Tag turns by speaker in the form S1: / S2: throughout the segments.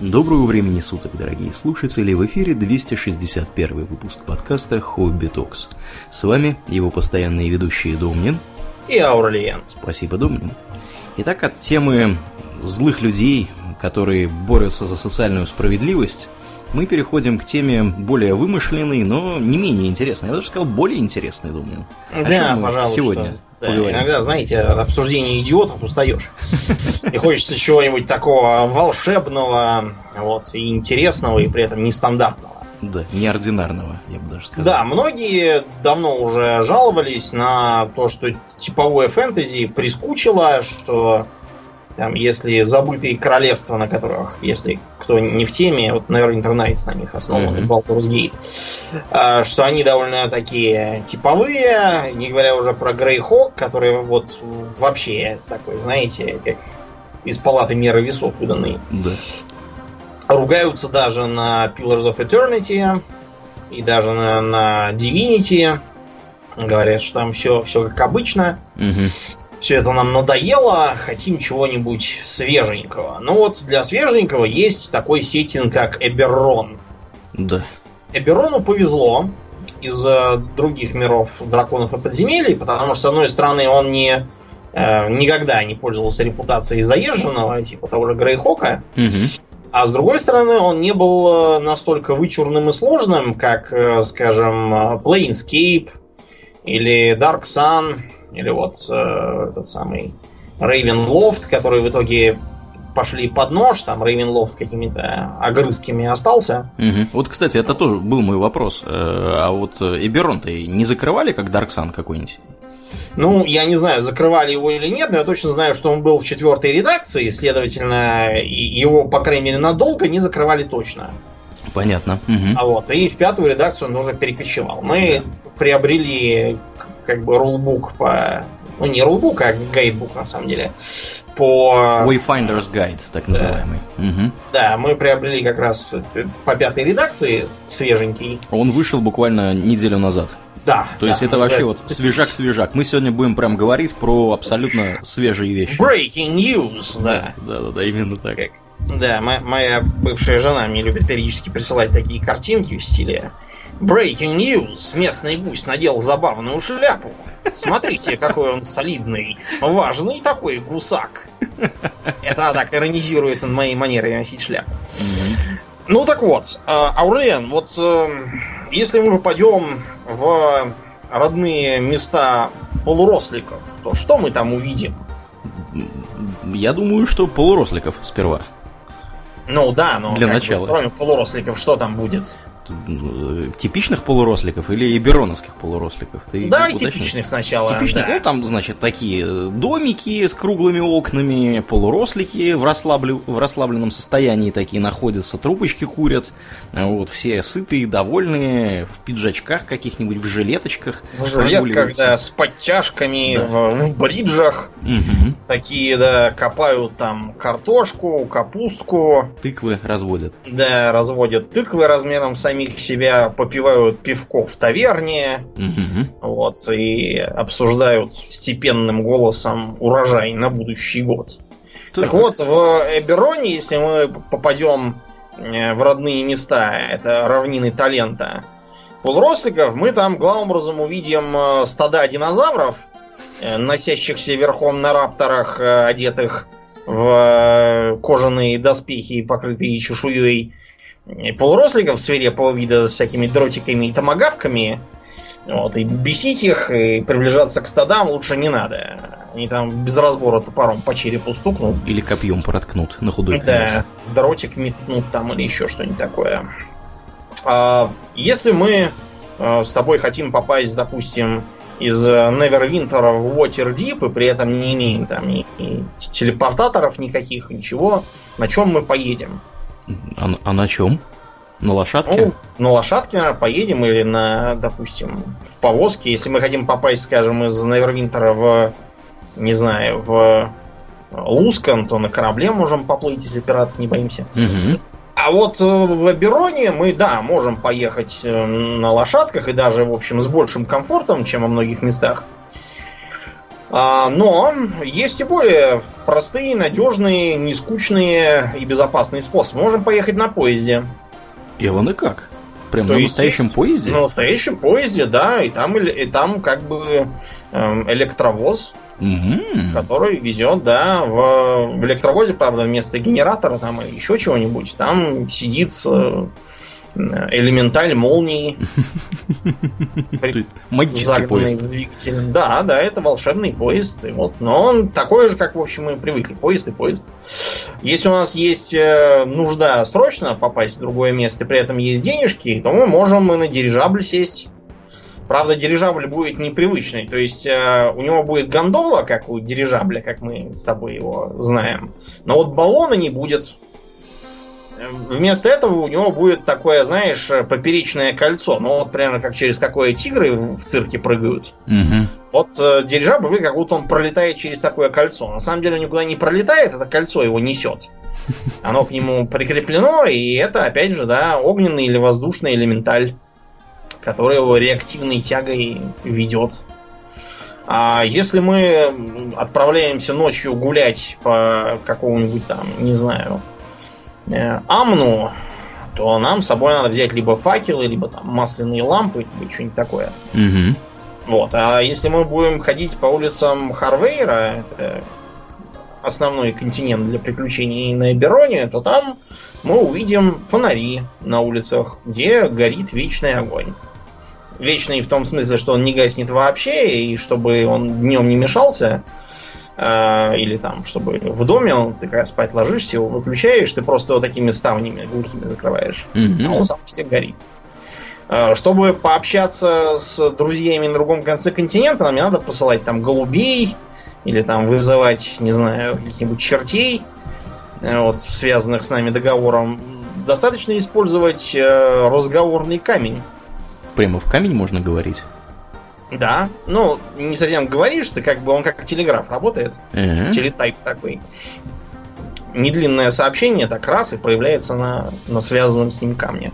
S1: Доброго времени суток, дорогие слушатели! В эфире 261 выпуск подкаста «Хобби Токс». С вами его постоянные ведущие Домнин
S2: и Аурлиен.
S1: Спасибо, Домнин. Итак, от темы злых людей, которые борются за социальную справедливость, мы переходим к теме более вымышленной, но не менее интересной. Я даже сказал, более интересной, думаю.
S2: Да, пожалуйста.
S1: Сегодня
S2: да, иногда, знаете, от обсуждения идиотов устаешь. И хочется чего-нибудь такого волшебного, вот, и интересного, и при этом нестандартного.
S1: Да, неординарного, я бы даже сказал.
S2: Да, многие давно уже жаловались на то, что типовое фэнтези прискучило, что там, если забытые королевства, на которых, если кто не в теме, вот, наверное, интернет на них основан, mm-hmm. Baldur's Gate, а, что они довольно такие типовые, не говоря уже про Грейхок, который вот вообще такой, знаете, как из палаты меры весов выданный.
S1: Да.
S2: Ругаются даже на Pillars of Eternity и даже на, на Divinity. Говорят, что там все, все как обычно.
S1: Угу
S2: все это нам надоело, хотим чего-нибудь свеженького. Ну вот для свеженького есть такой сеттинг, как Эберрон.
S1: Да.
S2: Эберрону повезло из э, других миров драконов и подземелий, потому что, с одной стороны, он не э, никогда не пользовался репутацией заезженного, типа того же Грейхока.
S1: Угу.
S2: А с другой стороны, он не был э, настолько вычурным и сложным, как, э, скажем, Planescape или Dark Sun или вот э, этот самый Рейвенлофт, который в итоге пошли под нож, там Рейвенлофт какими-то огрызками остался.
S1: Угу. Вот, кстати, это тоже был мой вопрос. Э, а вот Эберон-то не закрывали, как Дарксан какой-нибудь?
S2: Ну, я не знаю, закрывали его или нет, но я точно знаю, что он был в четвертой редакции, следовательно, его, по крайней мере, надолго не закрывали точно.
S1: Понятно.
S2: Угу. А вот, и в пятую редакцию он уже перекочевал. Мы да. приобрели как бы рулбук по... Ну, не рулбук, а гайдбук, на самом деле. По...
S1: Wayfinder's Guide, так называемый.
S2: Да. Угу. да, мы приобрели как раз по пятой редакции свеженький.
S1: Он вышел буквально неделю назад.
S2: Да.
S1: То
S2: да,
S1: есть это вообще вот свежак-свежак. Мы сегодня будем прям говорить про абсолютно свежие вещи.
S2: Breaking news, да.
S1: Да, да, да, именно так. Как?
S2: Да, моя бывшая жена мне любит периодически присылать такие картинки в стиле Breaking news. Местный гусь надел забавную шляпу. Смотрите, какой он солидный, важный такой гусак. Это так иронизирует на моей манере носить шляпу. Ну так вот, э, Аурлен, вот э, если мы попадем в родные места полуросликов, то что мы там увидим?
S1: Я думаю, что полуросликов сперва.
S2: Ну да, но
S1: для начала.
S2: Бы, кроме полуросликов, что там будет?
S1: Типичных полуросликов или ибероновских полуросликов?
S2: Ты да, и типичных сначала.
S1: Типичных,
S2: да.
S1: ну там, значит, такие э, домики с круглыми окнами, полурослики в, расслаблю, в расслабленном состоянии такие находятся, трубочки курят, вот, все сытые, довольные, в пиджачках каких-нибудь, в жилеточках.
S2: В жилетках, да, с подтяжками, да. в, в бриджах, угу. такие, да, копают там картошку, капустку.
S1: Тыквы разводят.
S2: Да, разводят тыквы размером с самих себя попивают пивко в таверне,
S1: угу.
S2: вот, и обсуждают степенным голосом урожай на будущий год. Так, так вот, в Эбероне, если мы попадем э, в родные места, это равнины талента полуросликов, мы там главным образом увидим э, стада динозавров, э, носящихся верхом на рапторах, одетых в кожаные доспехи, покрытые чешуей, полуросликов свирепого вида с всякими дротиками и томогавками. Вот, и бесить их, и приближаться к стадам лучше не надо. Они там без разбора топором по черепу стукнут.
S1: Или копьем проткнут на худой
S2: конец. Да, дротик метнут там или еще что-нибудь такое. А, если мы а, с тобой хотим попасть, допустим, из Neverwinter в Waterdeep, и при этом не имеем там ни, ни телепортаторов никаких, ничего, на чем мы поедем?
S1: А, а на чем? На лошадке? Ну,
S2: на лошадке, поедем или на, допустим, в повозке. Если мы хотим попасть, скажем, из Невервинтера в, не знаю, в Лускан, то на корабле можем поплыть, если пиратов не боимся.
S1: Угу.
S2: А вот э, в Абероне мы, да, можем поехать э, на лошадках и даже, в общем, с большим комфортом, чем во многих местах. А, но есть и более простые, надежные, нескучные и безопасные способы. Можем поехать на поезде.
S1: Эван и как? Прям То на настоящем есть, поезде?
S2: На настоящем поезде, да. И там, и там как бы эм, электровоз, угу. который везет, да, в, в электровозе, правда, вместо генератора там или еще чего-нибудь, там сидит э, элементаль молнии.
S1: Магический поезд.
S2: Двигателем. Да, да, это волшебный поезд. И вот. Но он такой же, как, в общем, мы привыкли. Поезд и поезд. Если у нас есть э, нужда срочно попасть в другое место, при этом есть денежки, то мы можем и на дирижабль сесть. Правда, дирижабль будет непривычный. То есть э, у него будет гондола, как у дирижабля, как мы с тобой его знаем. Но вот баллона не будет. Вместо этого у него будет такое, знаешь, поперечное кольцо. Ну, вот примерно как через какое тигры в цирке прыгают. Угу. Вот э, дирижабль выглядит, как будто он пролетает через такое кольцо. На самом деле он никуда не пролетает, это кольцо его несет. Оно к нему прикреплено, и это, опять же, да, огненный или воздушный элементаль, который его реактивной тягой ведет. А если мы отправляемся ночью гулять по какому-нибудь там, не знаю, Амну, то нам с собой надо взять либо факелы, либо там масляные лампы, либо что-нибудь такое. Угу. Вот. А если мы будем ходить по улицам Харвейра, это основной континент для приключений на Эбероне, то там мы увидим фонари на улицах, где горит вечный огонь. Вечный в том смысле, что он не гаснет вообще, и чтобы он днем не мешался, э, или там, чтобы в доме, он, ты когда спать ложишься, его выключаешь, ты просто вот такими ставнями глухими закрываешь, mm-hmm. а он сам все горит. Э, чтобы пообщаться с друзьями на другом конце континента, нам не надо посылать там голубей или там вызывать, не знаю, каких-нибудь чертей, э, вот, связанных с нами договором. Достаточно использовать э, разговорный камень.
S1: Прямо в камень можно говорить?
S2: Да, ну, не совсем говоришь, ты как бы он как телеграф работает. Uh-huh. Телетайп такой. Недлинное сообщение так раз и появляется на, на связанном с ним камне.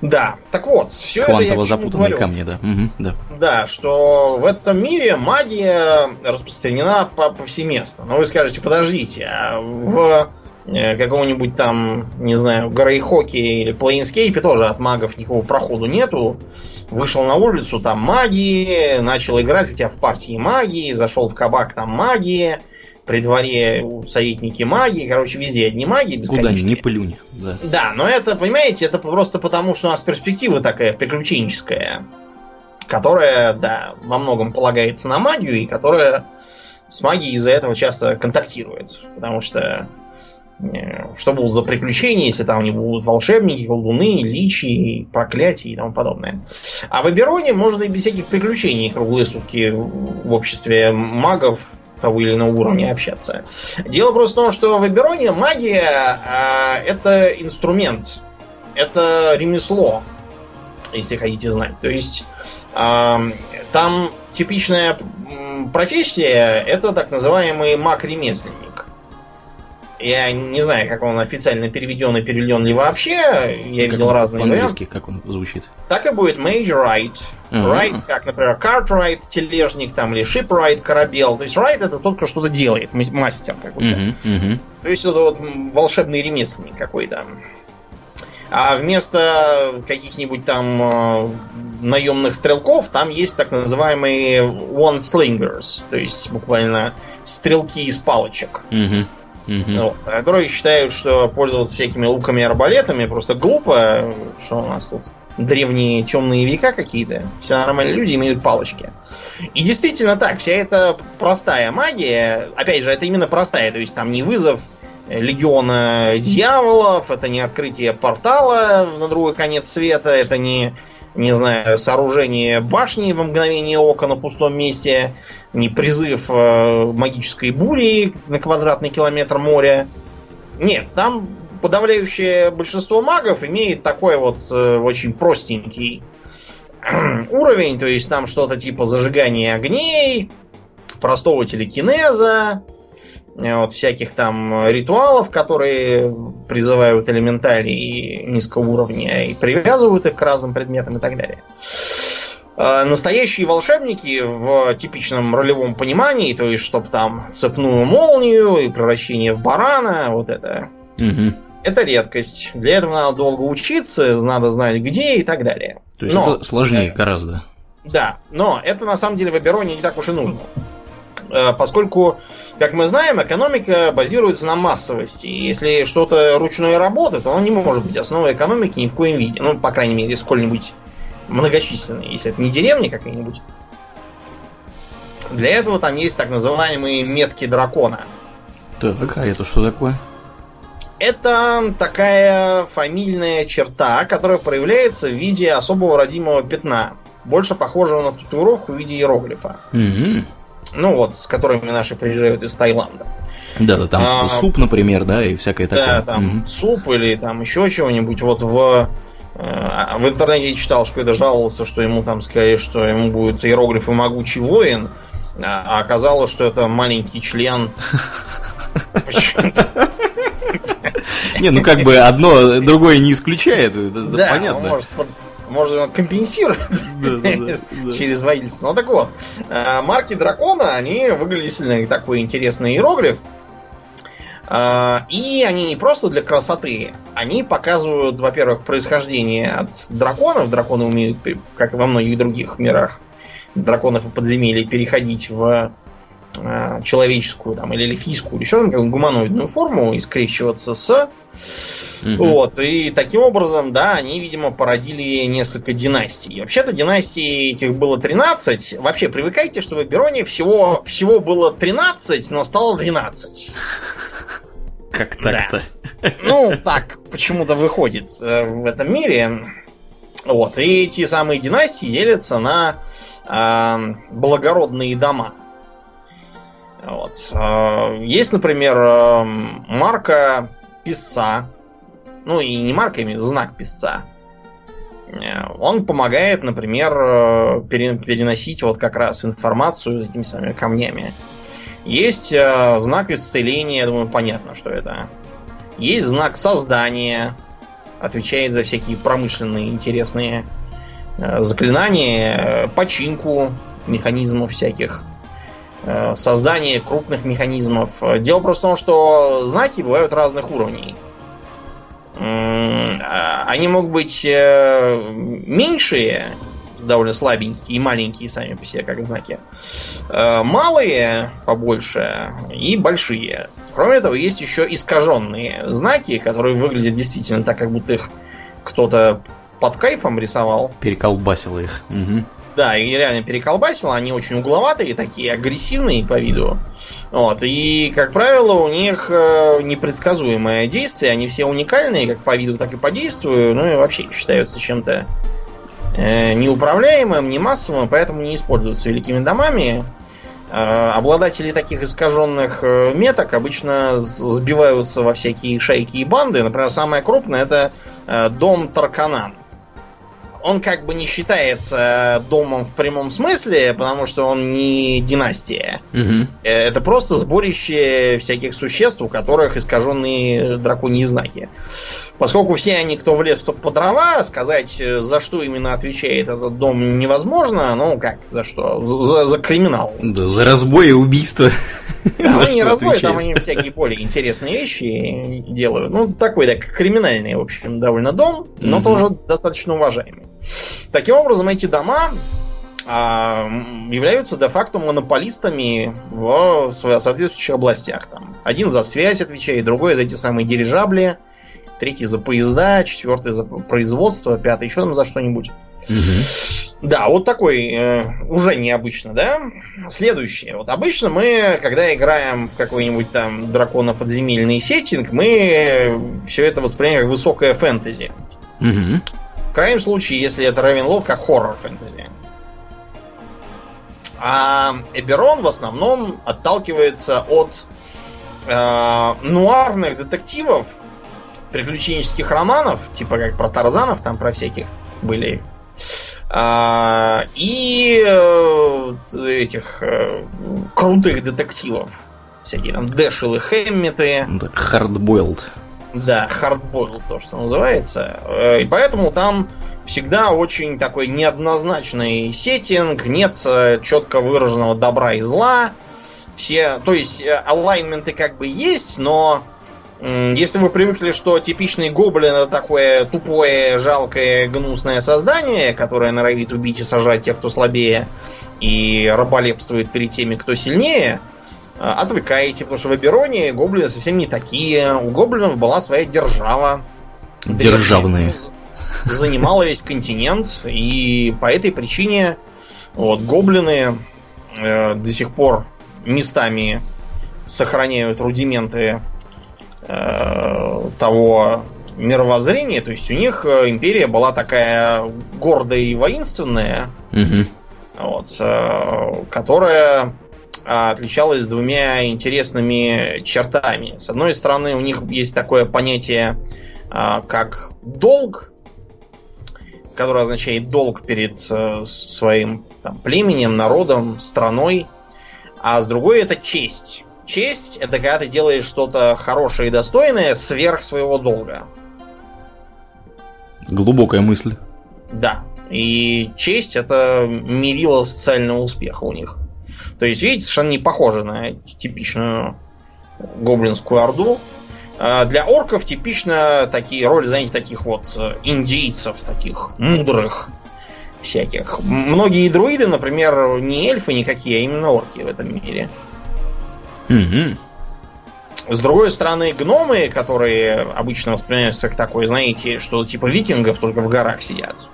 S2: Да, так вот, все это я
S1: запутанные камни, да. Угу,
S2: да. Да, что в этом мире магия распространена повсеместно. Но вы скажете, подождите, а в э, каком-нибудь там, не знаю, Грейхоке или Плейнскейпе тоже от магов никакого проходу нету вышел на улицу, там магии, начал играть у тебя в партии магии, зашел в кабак, там магии, при дворе советники магии, короче, везде одни магии
S1: Куда ни плюнь.
S2: Да. да, но это, понимаете, это просто потому, что у нас перспектива такая приключенческая, которая, да, во многом полагается на магию, и которая с магией из-за этого часто контактирует. Потому что что будут за приключения, если там не будут волшебники, колдуны, личи, проклятия и тому подобное. А в Эбероне можно и без всяких приключений круглые сутки в обществе магов того или иного уровня общаться. Дело просто в том, что в Эбероне магия э, это инструмент, это ремесло, если хотите знать. То есть э, там типичная профессия это так называемый маг-ремесленник. Я не знаю, как он официально переведен и переведен ли вообще. Я как видел он, разные
S1: варианты. как он звучит.
S2: Так и будет Major Right. Uh-huh. Right, как, например, Cartwright, тележник, там, или Shipwright, корабел. То есть Right это тот, кто что-то делает, мастер какой-то. Uh-huh. Uh-huh. То есть это вот волшебный ремесленник какой-то. А вместо каких-нибудь там э, наемных стрелков, там есть так называемые one slingers, то есть буквально стрелки из палочек. Uh-huh. Угу. Вот, которые считают, что пользоваться всякими луками и арбалетами просто глупо, что у нас тут древние темные века какие-то. Все нормальные люди имеют палочки. И действительно так, вся эта простая магия, опять же, это именно простая, то есть там не вызов легиона дьяволов, это не открытие портала на другой конец света, это не, не знаю, сооружение башни во мгновение ока на пустом месте, не призыв э, магической бури на квадратный километр моря. Нет, там подавляющее большинство магов имеет такой вот э, очень простенький уровень, то есть там что-то типа зажигания огней, простого телекинеза, вот всяких там ритуалов, которые призывают элементарии низкого уровня и привязывают их к разным предметам и так далее. Э, настоящие волшебники в типичном ролевом понимании, то есть, чтобы там цепную молнию и превращение в барана, вот это. Угу. Это редкость. Для этого надо долго учиться, надо знать где и так далее.
S1: То есть но, это сложнее э, гораздо.
S2: Да, но это на самом деле в Абероне не так уж и нужно. Э, поскольку, как мы знаем, экономика базируется на массовости. Если что-то ручной работы, то оно не может быть основой экономики ни в коем виде. Ну, по крайней мере, сколь-нибудь многочисленной. Если это не деревни какая-нибудь. Для этого там есть так называемые метки дракона.
S1: Так, а это что такое?
S2: Это такая фамильная черта, которая проявляется в виде особого родимого пятна, больше похожего на татуировку в виде иероглифа. Угу. Ну вот, с которыми наши приезжают из Таиланда.
S1: Да, да, там а, суп, например, да, и всякое такое.
S2: Да, там угу. суп или там еще чего-нибудь. Вот в э, в интернете я читал, что это жаловался, что ему там сказали, что ему будет иероглифы могучий воин, а оказалось, что это маленький член.
S1: Не, ну как бы одно другое не исключает,
S2: да, понятно. Можно компенсировать через водительство. Ну так вот, э, марки дракона, они выглядели сильно такой интересный иероглиф. Э, и они не просто для красоты, они показывают, во-первых, происхождение от драконов. Драконы умеют, как и во многих других мирах драконов и подземелий, переходить в Э, человеческую там, или эльфийскую, или еще там, гуманоидную форму и скрещиваться с. Угу. Вот, и таким образом, да, они, видимо, породили несколько династий. Вообще-то династий этих было 13. Вообще, привыкайте, что в Эбероне всего, всего было 13, но стало 12.
S1: Как так-то?
S2: Да. Ну, так почему-то выходит э, в этом мире. Вот, и эти самые династии делятся на э, благородные дома. Вот. А, есть, например, а, марка писца. Ну и не марка, имею знак писца. Э, он помогает, например, э, переносить вот как раз информацию этими самыми камнями. Есть э, знак исцеления, я думаю, понятно, что это. Есть знак создания, отвечает за всякие промышленные интересные заклинания, починку механизмов всяких. Э, создание крупных механизмов. Дело просто в том, что знаки бывают разных уровней. А, они могут быть э, меньшие, довольно слабенькие и маленькие сами по себе, как знаки. Э, малые, побольше, и большие. Кроме этого, есть еще искаженные знаки, которые выглядят действительно так, как будто их кто-то под кайфом рисовал.
S1: Переколбасил их. Угу.
S2: Да, и реально переколбасило. Они очень угловатые, такие агрессивные по виду. Вот. И, как правило, у них э, непредсказуемое действие. Они все уникальные, как по виду, так и по действию. Ну и вообще считаются чем-то э, неуправляемым, не массовым, поэтому не используются великими домами. Э, обладатели таких искаженных меток обычно сбиваются во всякие шайки и банды. Например, самое крупное это дом Тарканан он как бы не считается домом в прямом смысле, потому что он не династия. Угу. Это просто сборище всяких существ, у которых искаженные драконьи знаки. Поскольку все они, кто в лес, кто по дрова, сказать, э, за что именно отвечает этот дом невозможно. Ну, как, за что? За, за криминал.
S1: Да, за разбой и убийство.
S2: Да, ну, не разбой, там они всякие более интересные вещи делают. Ну, такой, да, криминальный, в общем, довольно дом, но тоже достаточно уважаемый. Таким образом, эти дома а, являются де-факто монополистами в соответствующих областях. Там. Один за связь отвечает, другой за эти самые дирижабли, третий за поезда, четвертый за производство, пятый еще там за что-нибудь. Угу. Да, вот такой э, уже необычно, да? Следующее. Вот обычно мы, когда играем в какой-нибудь там дракона подземельный сеттинг, мы все это воспринимаем как высокое фэнтези. Угу. В крайнем случае, если это Ревенлов, как хоррор фэнтези. А Эберон в основном отталкивается от э, нуарных детективов, приключенческих романов, типа как про Тарзанов, там про всяких были. А, и э, этих э, крутых детективов. Всякие там Дэшилы, Хэмметы.
S1: Хардбойлд.
S2: Да, hardboiled, то, что называется. Э, и поэтому там всегда очень такой неоднозначный сеттинг, нет четко выраженного добра и зла. Все, то есть, алайнменты как бы есть, но если вы привыкли, что типичный гоблин это такое тупое, жалкое, гнусное создание, которое норовит убить и сожрать тех, кто слабее, и раболепствует перед теми, кто сильнее, а, отвыкаете, потому что в Абероне гоблины совсем не такие. У гоблинов была своя держава.
S1: Державные.
S2: Занимала весь континент, и по этой причине вот, гоблины э, до сих пор местами сохраняют рудименты Э, того мировоззрения. То есть у них э, империя была такая гордая и воинственная, угу. вот, э, которая отличалась двумя интересными чертами. С одной стороны, у них есть такое понятие, как долг, которое означает долг перед своим там, племенем, народом, страной, а с другой это честь. Честь это когда ты делаешь что-то хорошее и достойное сверх своего долга.
S1: Глубокая мысль.
S2: Да. И честь это мерило социального успеха у них. То есть, видите, совершенно не похоже на типичную гоблинскую орду. А для орков типично такие роли занятия таких вот э, индейцев, таких мудрых всяких. Многие друиды, например, не эльфы никакие, а именно орки в этом мире. Угу. С другой стороны, гномы, которые обычно воспринимаются как такой, знаете, что типа викингов только в горах сидят.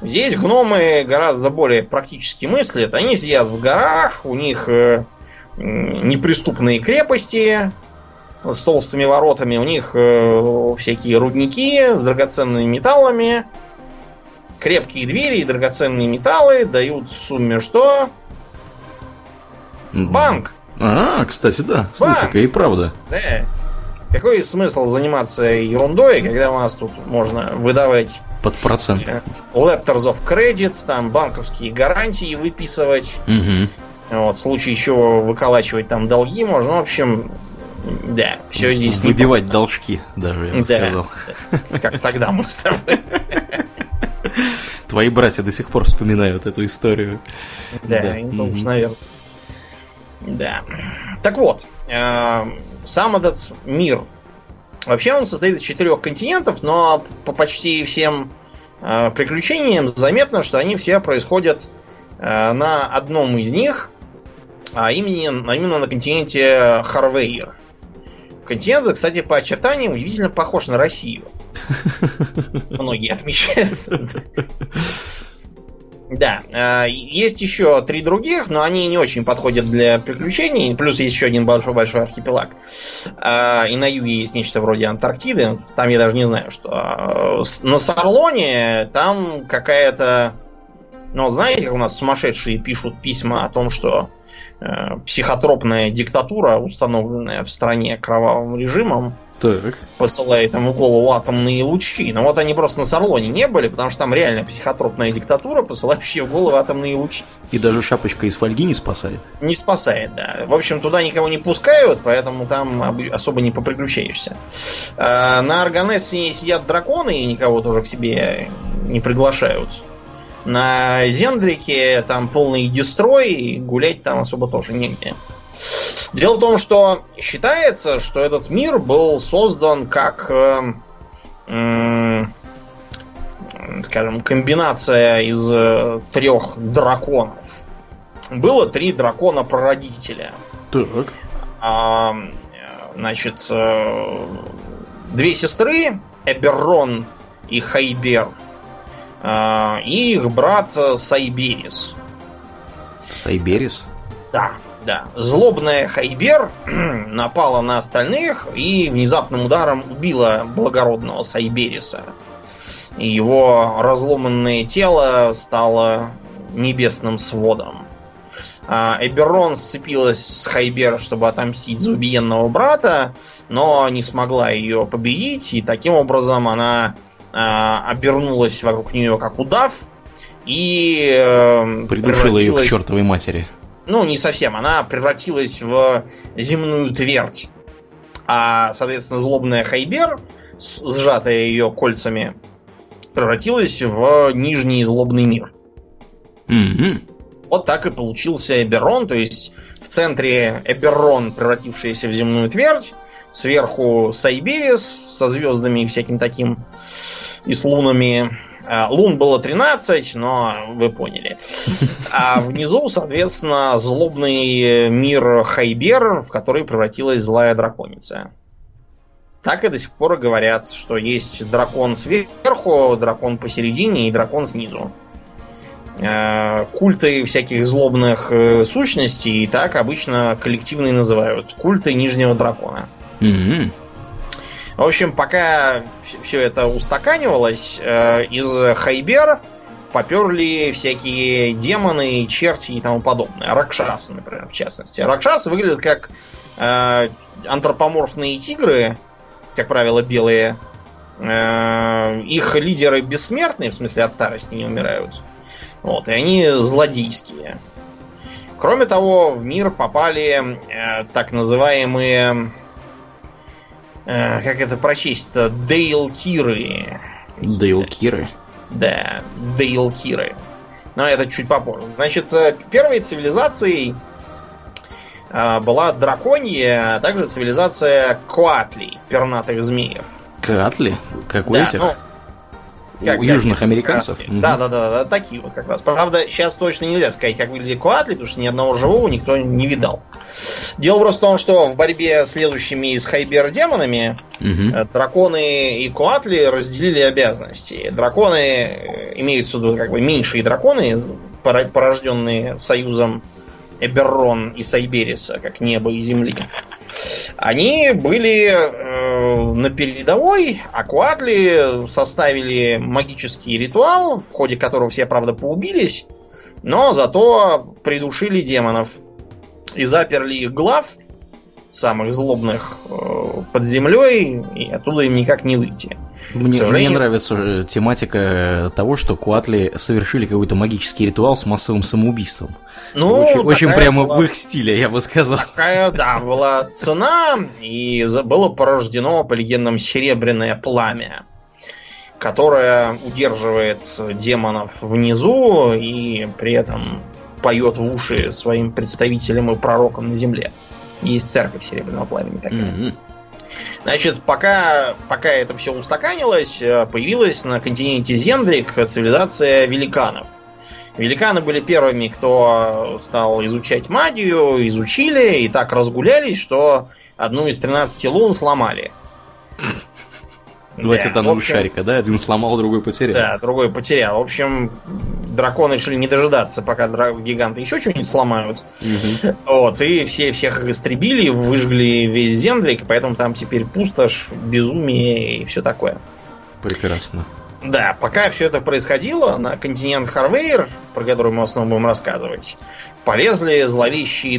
S2: Здесь гномы гораздо более практически мыслят. Они сидят в горах, у них э, неприступные крепости с толстыми воротами, у них э, всякие рудники с драгоценными металлами, крепкие двери и драгоценные металлы дают в сумме что? Банк.
S1: А, кстати, да. Слушай-ка, и правда. Да.
S2: Какой смысл заниматься ерундой, когда у нас тут можно выдавать
S1: под процент. Э,
S2: letters of credit, там банковские гарантии выписывать. Угу. Вот, в случае еще выколачивать там долги можно. В общем, да, все здесь
S1: Выбивать должки, даже я бы да, сказал.
S2: Как тогда мы с тобой.
S1: Твои братья до сих пор вспоминают эту историю.
S2: Да, да. уж, наверное. Да. Так вот, э, сам этот мир, вообще он состоит из четырех континентов, но по почти всем э, приключениям заметно, что они все происходят э, на одном из них, а именно, именно на континенте Харвейер. Континент, кстати, по очертаниям удивительно похож на Россию. Многие отмечают. Да, э, есть еще три других, но они не очень подходят для приключений. Плюс есть еще один большой-большой архипелаг. Э, и на юге есть нечто вроде Антарктиды. Там я даже не знаю, что. Э, на Сарлоне там какая-то... Ну, знаете, как у нас сумасшедшие пишут письма о том, что психотропная диктатура, установленная в стране кровавым режимом, так. посылает в голову атомные лучи. Но вот они просто на Сарлоне не были, потому что там реально психотропная диктатура, посылающая в голову атомные лучи.
S1: И даже шапочка из фольги не спасает.
S2: Не спасает, да. В общем, туда никого не пускают, поэтому там особо не поприключаешься. А, на Арганессе сидят драконы и никого тоже к себе не приглашают. На Зендрике там полный дестрой, и гулять там особо тоже негде. Дело в том, что считается, что этот мир был создан как, э, э, скажем, комбинация из э, трех драконов. Было три дракона-прародителя. Так. А, значит, э, две сестры, Эберрон и Хайбер, э, и их брат Сайберис.
S1: Сайберис?
S2: Да. Да. Злобная Хайбер напала на остальных и внезапным ударом убила благородного Сайбериса. И его разломанное тело стало небесным сводом. А Эберон сцепилась с Хайбер, чтобы отомстить за убиенного брата, но не смогла ее победить, и таким образом она а, обернулась вокруг нее как удав и
S1: э, придушила ее к чертовой матери
S2: ну, не совсем. Она превратилась в земную твердь. А, соответственно, злобная Хайбер, сжатая ее кольцами, превратилась в нижний злобный мир.
S1: Мгм.
S2: Вот так и получился Эберон, то есть в центре Эберон, превратившийся в земную твердь, сверху Сайберис со звездами и всяким таким, и с лунами. А, Лун было 13, но вы поняли. А внизу, соответственно, злобный мир Хайбер, в который превратилась злая драконица. Так и до сих пор говорят, что есть дракон сверху, дракон посередине и дракон снизу. Э, Культы всяких злобных э, сущностей так обычно коллективно и называют. Культы Нижнего Дракона.
S1: Мгм.
S2: В общем, пока все это устаканивалось, э, из Хайбер поперли всякие демоны, черти и тому подобное. Ракшасы, например, в частности. Ракшасы выглядят как э, антропоморфные тигры, как правило, белые. Э, их лидеры бессмертные, в смысле от старости не умирают. Вот, и они злодейские. Кроме того, в мир попали э, так называемые э, как это прочесть-то, Дейлкиры.
S1: Дейлкиры.
S2: Да, Дейлкиры. Но это чуть попозже. Значит, э, первой цивилизацией э, была драконья, а также цивилизация Коатли, пернатых змеев.
S1: Катли? Как у
S2: Да,
S1: этих?
S2: ну, как
S1: у южных
S2: пишу,
S1: американцев?
S2: Да, да, да, да, такие вот как раз. Правда, сейчас точно нельзя сказать, как выглядит Коатли, потому что ни одного живого никто не видал. Дело просто в том, что в борьбе с следующими из Хайбер демонами
S1: Мгм.
S2: Э, Драконы и Коатли разделили обязанности. Драконы, э, имеются в виду как бы меньшие драконы, порожденные союзом Эберрон и Сайбериса, как небо и земли. Они были э, на передовой, а Коатли составили магический ритуал, в ходе которого все, правда, поубились, но зато придушили демонов и заперли их глав, самых злобных, э, под землей, и оттуда им никак не выйти.
S1: Мне,
S2: сожалению-
S1: мне нравится э, тематика э, того, что Куатли совершили какой-то магический ритуал с массовым самоубийством.
S2: Ну,
S1: очень очень прямо
S2: была-
S1: в их стиле, я бы сказал.
S2: Такая, да, была цена, и было порождено, по легендам, серебряное пламя, которое удерживает демонов внизу и при этом поет в уши своим представителям и пророкам на земле. Есть церковь серебряного пламени такая.
S1: Мгм.
S2: Значит, пока, пока это все устаканилось, э, появилась на континенте Зендрик цивилизация великанов. Великаны были первыми, кто стал изучать магию, изучили и так разгулялись, что одну из 13 лун сломали.
S1: Два
S2: Да,
S1: титановых
S2: общем,
S1: шарика, да? Один сломал, другой потерял.
S2: Да, другой потерял. В общем, драконы решили не дожидаться, пока гиганты еще что-нибудь сломают.
S1: Мгм.
S2: Вот, и все всех их истребили, выжгли весь Зендрик, поэтому там теперь пустошь, безумие и все такое.
S1: Прекрасно.
S2: Да, пока все это происходило, на континент Харвейр, про который мы в основном будем рассказывать, полезли зловещие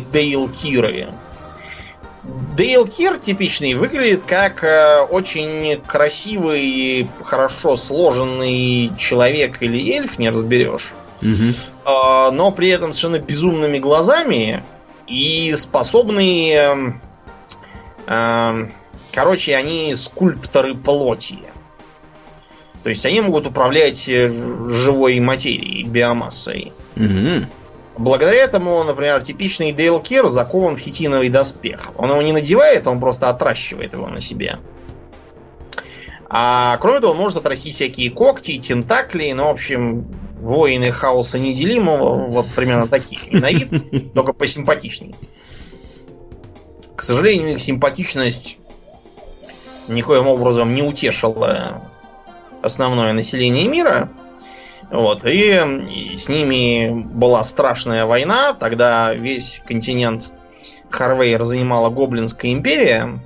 S2: Дейлкиры. Дейлкир типичный выглядит как э, очень красивый, хорошо сложенный человек или эльф, не разберешь.
S1: Мгм.
S2: А, но при этом совершенно безумными глазами и способные... эм, эм, короче, они скульпторы плоти. То есть они могут управлять э, живой материей, биомассой.
S1: Мгм.
S2: Благодаря этому, например, типичный Дейл Кир закован в хитиновый доспех. Он его не надевает, он просто отращивает его на себе. А кроме того, он может отрастить всякие когти, тентакли, ну, в общем, воины хаоса неделимого, вот примерно такие. И на вид, только посимпатичнее. К сожалению, их симпатичность никоим образом не утешила основное население мира. Вот, и, с ними была страшная война. Тогда весь континент Харвейр занимала Гоблинская империя.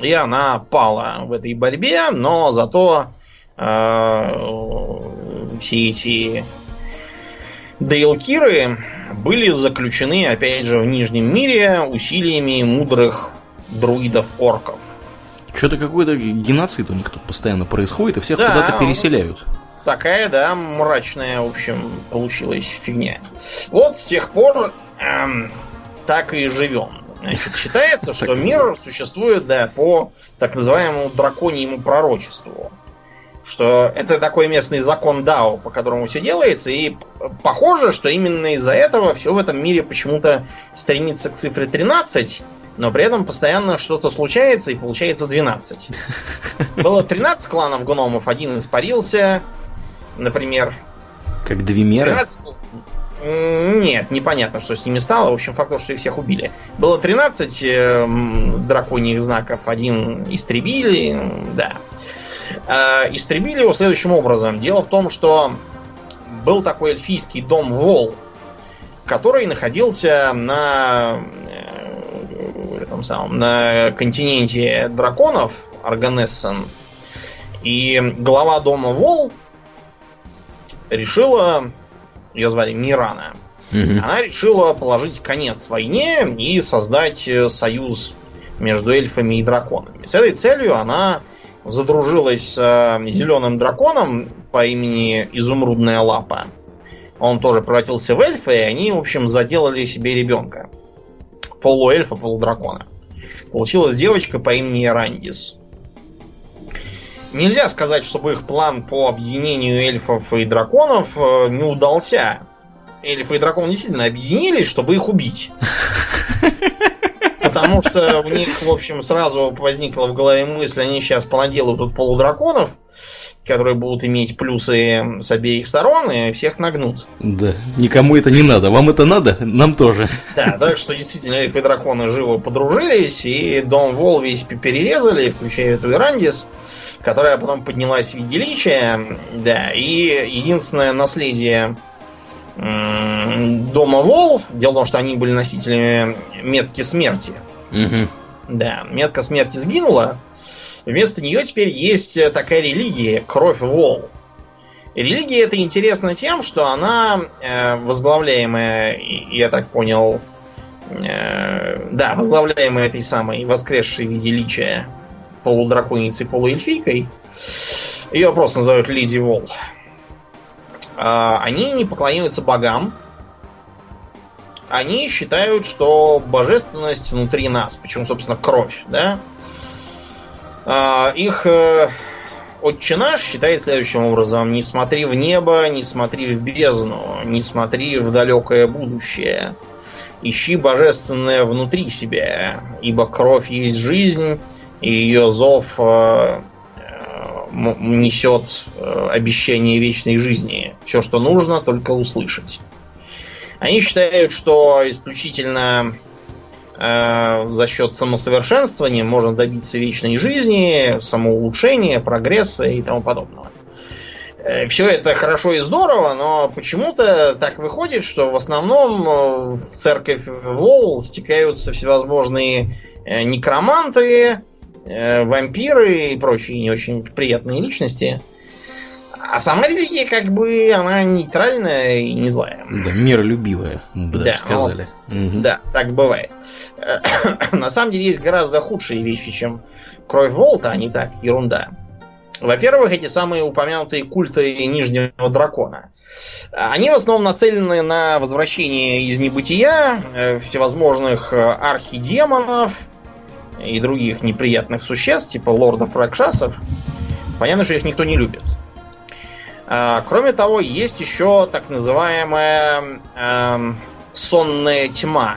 S2: И она пала в этой борьбе, но зато э, все эти Дейлкиры были заключены, опять же, в Нижнем мире усилиями мудрых друидов-орков.
S1: Что-то какой-то геноцид у них тут постоянно происходит, и всех
S2: Да,
S1: куда-то переселяют.
S2: Такая, да, мрачная, в общем, получилась фигня. Вот с тех пор эм, так и живем. Значит, считается, что мир существует, да, по так называемому драконьему пророчеству. Что это такой местный закон Дао, по которому все делается, и похоже, что именно из-за этого все в этом мире почему-то стремится к цифре 13, но при этом постоянно что-то случается и получается 12. Было 13 кланов гномов, один испарился, например.
S1: Как две меры?
S2: 13... Нет, непонятно, что с ними стало. В общем, факт то, что их всех убили. Было 13 э, драконьих знаков, один истребили, да. Э, истребили его следующим образом. Дело в том, что был такой эльфийский дом Вол, который находился на э, этом самом, на континенте драконов, Арганессен. И глава дома Вол решила ее звали Мирана, угу. она решила положить конец войне и создать э, союз между эльфами и драконами. С этой целью она задружилась с э, зеленым драконом по имени Изумрудная Лапа. Он тоже превратился в эльфа, и они, в общем, заделали себе ребенка. Полуэльфа, полудракона. Получилась девочка по имени Рандис. Нельзя сказать, чтобы их план по объединению эльфов и драконов э, не удался. Эльфы и драконы действительно объединились, чтобы их убить. Потому что у них, в общем, сразу возникла в голове мысль, они сейчас понаделают тут полудраконов, которые будут иметь плюсы с обеих сторон, и всех нагнут.
S1: Да, никому это не надо. Вам это надо? Нам тоже.
S2: Да, так что действительно эльфы и драконы живо подружились, и дом Вол весь перерезали, включая эту Ирандис которая потом поднялась в виде личия, да, и единственное наследие дома Вол, дело в том, что они были носителями метки смерти. Угу. Да, метка смерти сгинула, вместо нее теперь есть такая религия, кровь Вол. Религия это интересна тем, что она э, возглавляемая, я так понял, э, да, возглавляемая этой самой воскресшей в виде личия полудраконицей, полуэльфийкой. Ее просто называют Лиди Вол. А, они не поклоняются богам. Они считают, что божественность внутри нас, почему, собственно, кровь, да? А, их э, Отче наш считает следующим образом. Не смотри в небо, не смотри в бездну, не смотри в далекое будущее. Ищи божественное внутри себя, ибо кровь есть жизнь, и ее зов э, несет э, обещание вечной жизни. Все, что нужно, только услышать. Они считают, что исключительно э, за счет самосовершенствования можно добиться вечной жизни, самоулучшения, прогресса и тому подобного. Все это хорошо и здорово, но почему-то так выходит, что в основном в церковь Лол стекаются всевозможные некроманты, вампиры и прочие не очень приятные личности. А сама религия, как бы, она нейтральная и не злая.
S1: Да, миролюбивая, мы бы да, даже сказали.
S2: Ну, угу. Да, так бывает. На самом деле есть гораздо худшие вещи, чем кровь Волта, а не так, ерунда. Во-первых, эти самые упомянутые культы Нижнего Дракона. Они в основном нацелены на возвращение из небытия э, всевозможных э, архидемонов, и других неприятных существ, типа лордов Ракшасов, понятно, что их никто не любит. А, кроме того, есть еще так называемая э, сонная тьма.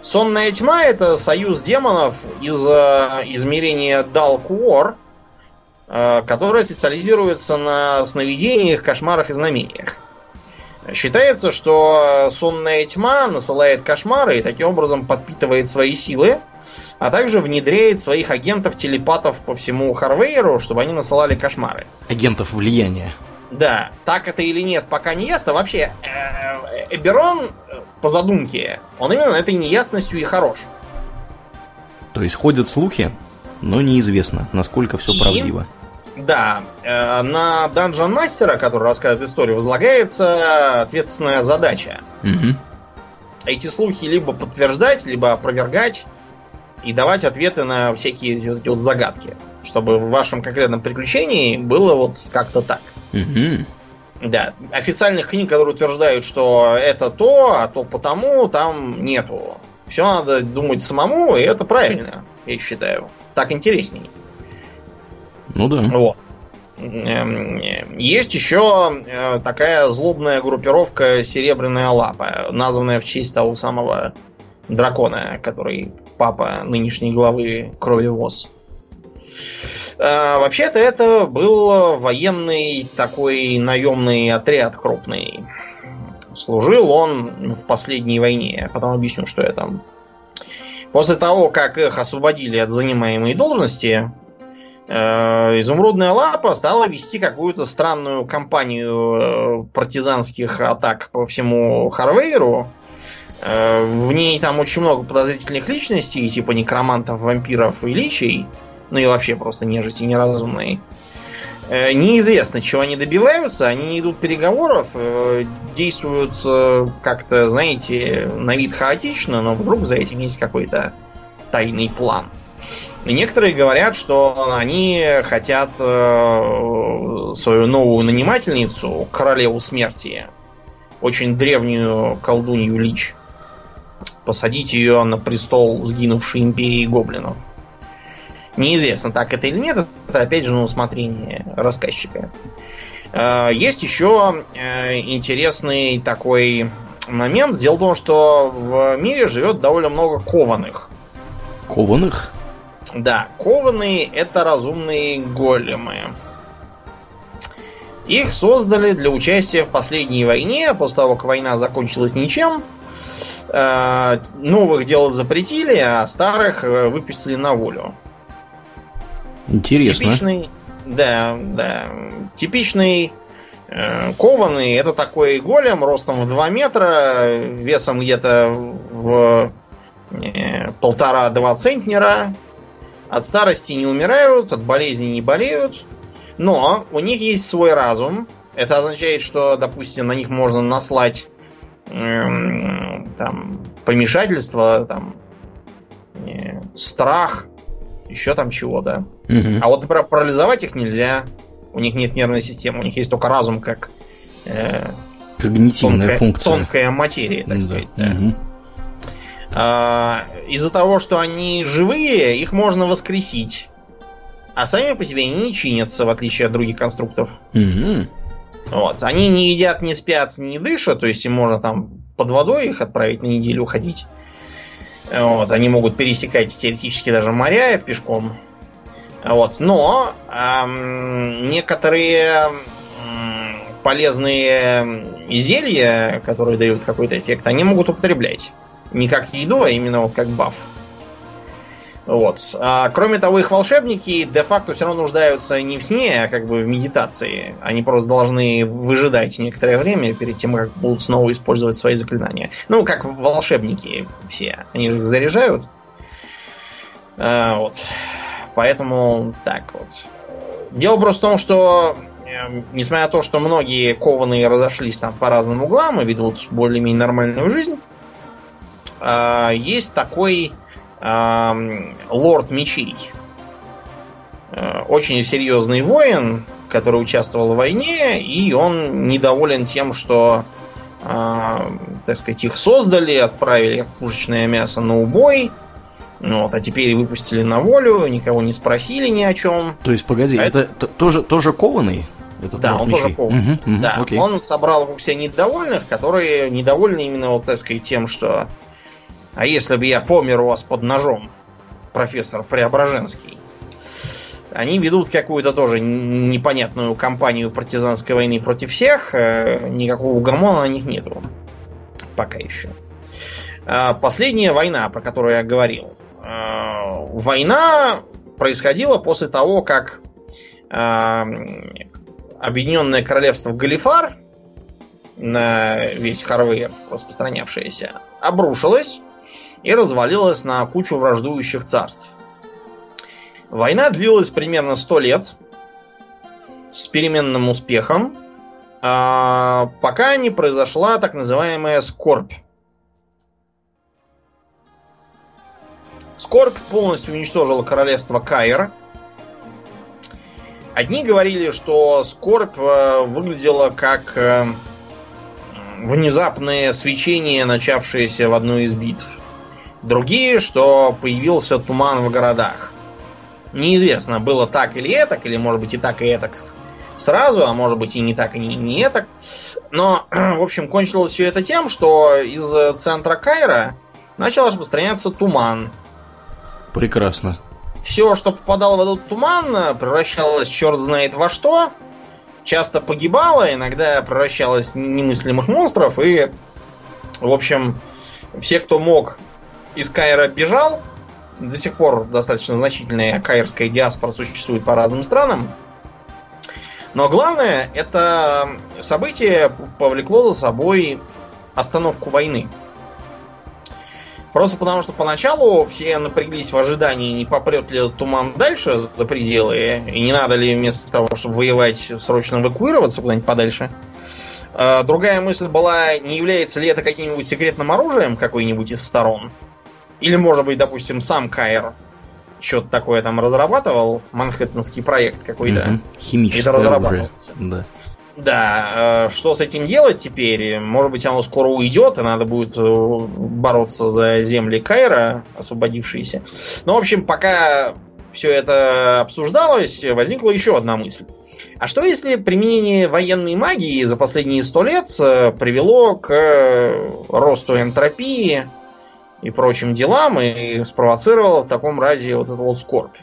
S2: Сонная тьма это союз демонов из э, измерения Далкуор, э, которая специализируется на сновидениях, кошмарах и знамениях. Считается, что сонная тьма насылает кошмары и таким образом подпитывает свои силы, а также внедряет своих агентов-телепатов по всему Харвейру, чтобы они насылали кошмары.
S1: Агентов влияния.
S2: Да, так это или нет, пока не ясно. Вообще, э, Эберон, по задумке, он именно этой неясностью и хорош.
S1: То есть ходят слухи, но неизвестно, насколько все и... правдиво.
S2: Да, э, на Dungeon Мастера, который рассказывает историю, возлагается ответственная задача. Угу. Эти слухи либо подтверждать, либо опровергать и давать ответы на всякие вот эти вот загадки, чтобы в вашем конкретном приключении было вот как-то так. Угу. Да, официальных книг, которые утверждают, что это то, а то потому, там нету. Все надо думать самому, и это правильно, я считаю. Так интересней.
S1: Ну да.
S2: Вот. Эм, есть еще э, такая злобная группировка Серебряная Лапа, названная в честь того самого дракона, который папа нынешней главы Крови Воз. Э, вообще-то это был военный такой наемный отряд крупный. Служил он в последней войне. Потом объясню, что я там. После того, как их освободили от занимаемой должности, Изумрудная лапа стала вести какую-то странную кампанию э, партизанских атак по всему Харвейру. Э, в ней там очень много подозрительных личностей, типа некромантов, вампиров и личей. Ну и вообще просто нежити неразумные. Э, неизвестно, чего они добиваются. Они идут переговоров, э, действуют э, как-то, знаете, на вид хаотично, но вдруг за этим есть какой-то тайный план. И некоторые говорят, что они хотят свою новую нанимательницу, королеву смерти, очень древнюю колдунью Лич, посадить ее на престол сгинувшей империи гоблинов. Неизвестно, так это или нет. Это опять же на усмотрение рассказчика. Э, есть еще э, интересный такой момент. Дело в том, что в мире живет довольно много кованых.
S1: Кованых?
S2: Да, кованые это разумные големы. Их создали для участия в последней войне, после того, как война закончилась ничем. Э, новых делать запретили, а старых выпустили на волю.
S1: Интересно.
S2: Типичный, да, да. Типичный э, кованый это такой голем ростом в 2 метра, весом где-то в э, полтора-два центнера. От старости не умирают, от болезни не болеют. Но у них есть свой разум. Это означает, что, допустим, на них можно наслать э, там, помешательство, там, э, страх, еще там чего, да. Угу. А вот, например, парализовать их нельзя. У них нет нервной системы, у них есть только разум как
S1: э, когнитивная
S2: тонкая,
S1: функция.
S2: Тонкая материя, так да. сказать. Да. Угу. А, из-за того, что они живые, их можно воскресить. А сами по себе они не чинятся, в отличие от других конструктов. Угу. Вот. Они не едят, не спят, не дышат, то есть им можно там под водой их отправить на неделю ходить. Вот, они могут пересекать теоретически даже моря пешком. Вот, но эм, некоторые эм, полезные зелья, которые дают какой-то эффект, они могут употреблять. Не как еду, а именно вот как баф. Вот. А, кроме того, их волшебники де-факто все равно нуждаются не в сне, а как бы в медитации. Они просто должны выжидать некоторое время перед тем, как будут снова использовать свои заклинания. Ну, как волшебники все. Они же их заряжают. А, вот. Поэтому так вот. Дело просто в том, что э, несмотря на то, что многие кованые разошлись там по разным углам и ведут более-менее нормальную жизнь, а, есть такой лорд мечей. Э, очень серьезный воин, который участвовал в войне, и он недоволен тем, что, э, так сказать, их создали, отправили пушечное мясо на убой. Вот, а теперь выпустили на волю, никого не спросили ни о чем.
S1: То есть, погоди, а это, это тоже, тоже кованый?
S2: Этот да, он мечей. тоже кованый. Угу, угу, да, окей. он собрал вокруг себя недовольных, которые недовольны именно, вот, так сказать, тем, что а если бы я помер у вас под ножом, профессор Преображенский? Они ведут какую-то тоже непонятную кампанию партизанской войны против всех. Э, никакого гормона на них нету. Пока еще. А, последняя война, про которую я говорил. А, война происходила после того, как а, Объединенное Королевство Галифар, на весь Харвейр распространявшееся, обрушилось и развалилась на кучу враждующих царств. Война длилась примерно 100 лет с переменным успехом, а, пока не произошла так называемая скорбь. Скорбь полностью уничтожила королевство Каир. Одни говорили, что скорбь э, выглядела как э, внезапное свечение, начавшееся в одной из битв. Другие, что появился туман в городах. Неизвестно, было так или это, или может быть и так, и это сразу, а может быть и не так, и не, не это. Но, в общем, кончилось все это тем, что из центра Кайра начал распространяться туман.
S1: Прекрасно.
S2: Все, что попадало в этот туман, превращалось черт знает во что. Часто погибало, иногда превращалось в немыслимых монстров. И, в общем, все, кто мог из Кайра бежал. До сих пор достаточно значительная кайрская диаспора существует по разным странам. Но главное, это событие повлекло за собой остановку войны. Просто потому, что поначалу все напряглись в ожидании, не попрет ли туман дальше за пределы, и не надо ли вместо того, чтобы воевать, срочно эвакуироваться куда-нибудь подальше. А, другая мысль была, не является ли это каким-нибудь секретным оружием какой-нибудь из сторон. Или, может быть, допустим, сам Кайр что-то такое там разрабатывал, манхэттенский проект какой-то. Угу.
S1: Химическое это разрабатывался.
S2: Да. Да, э, что с этим делать теперь? Может быть, оно скоро уйдет, и надо будет э, бороться за земли Кайра, освободившиеся. Ну, в общем, пока все это обсуждалось, возникла еще одна мысль. А что если применение военной магии за последние сто лет э, привело к росту энтропии, и прочим делам и спровоцировало в таком разе вот эту вот скорбь.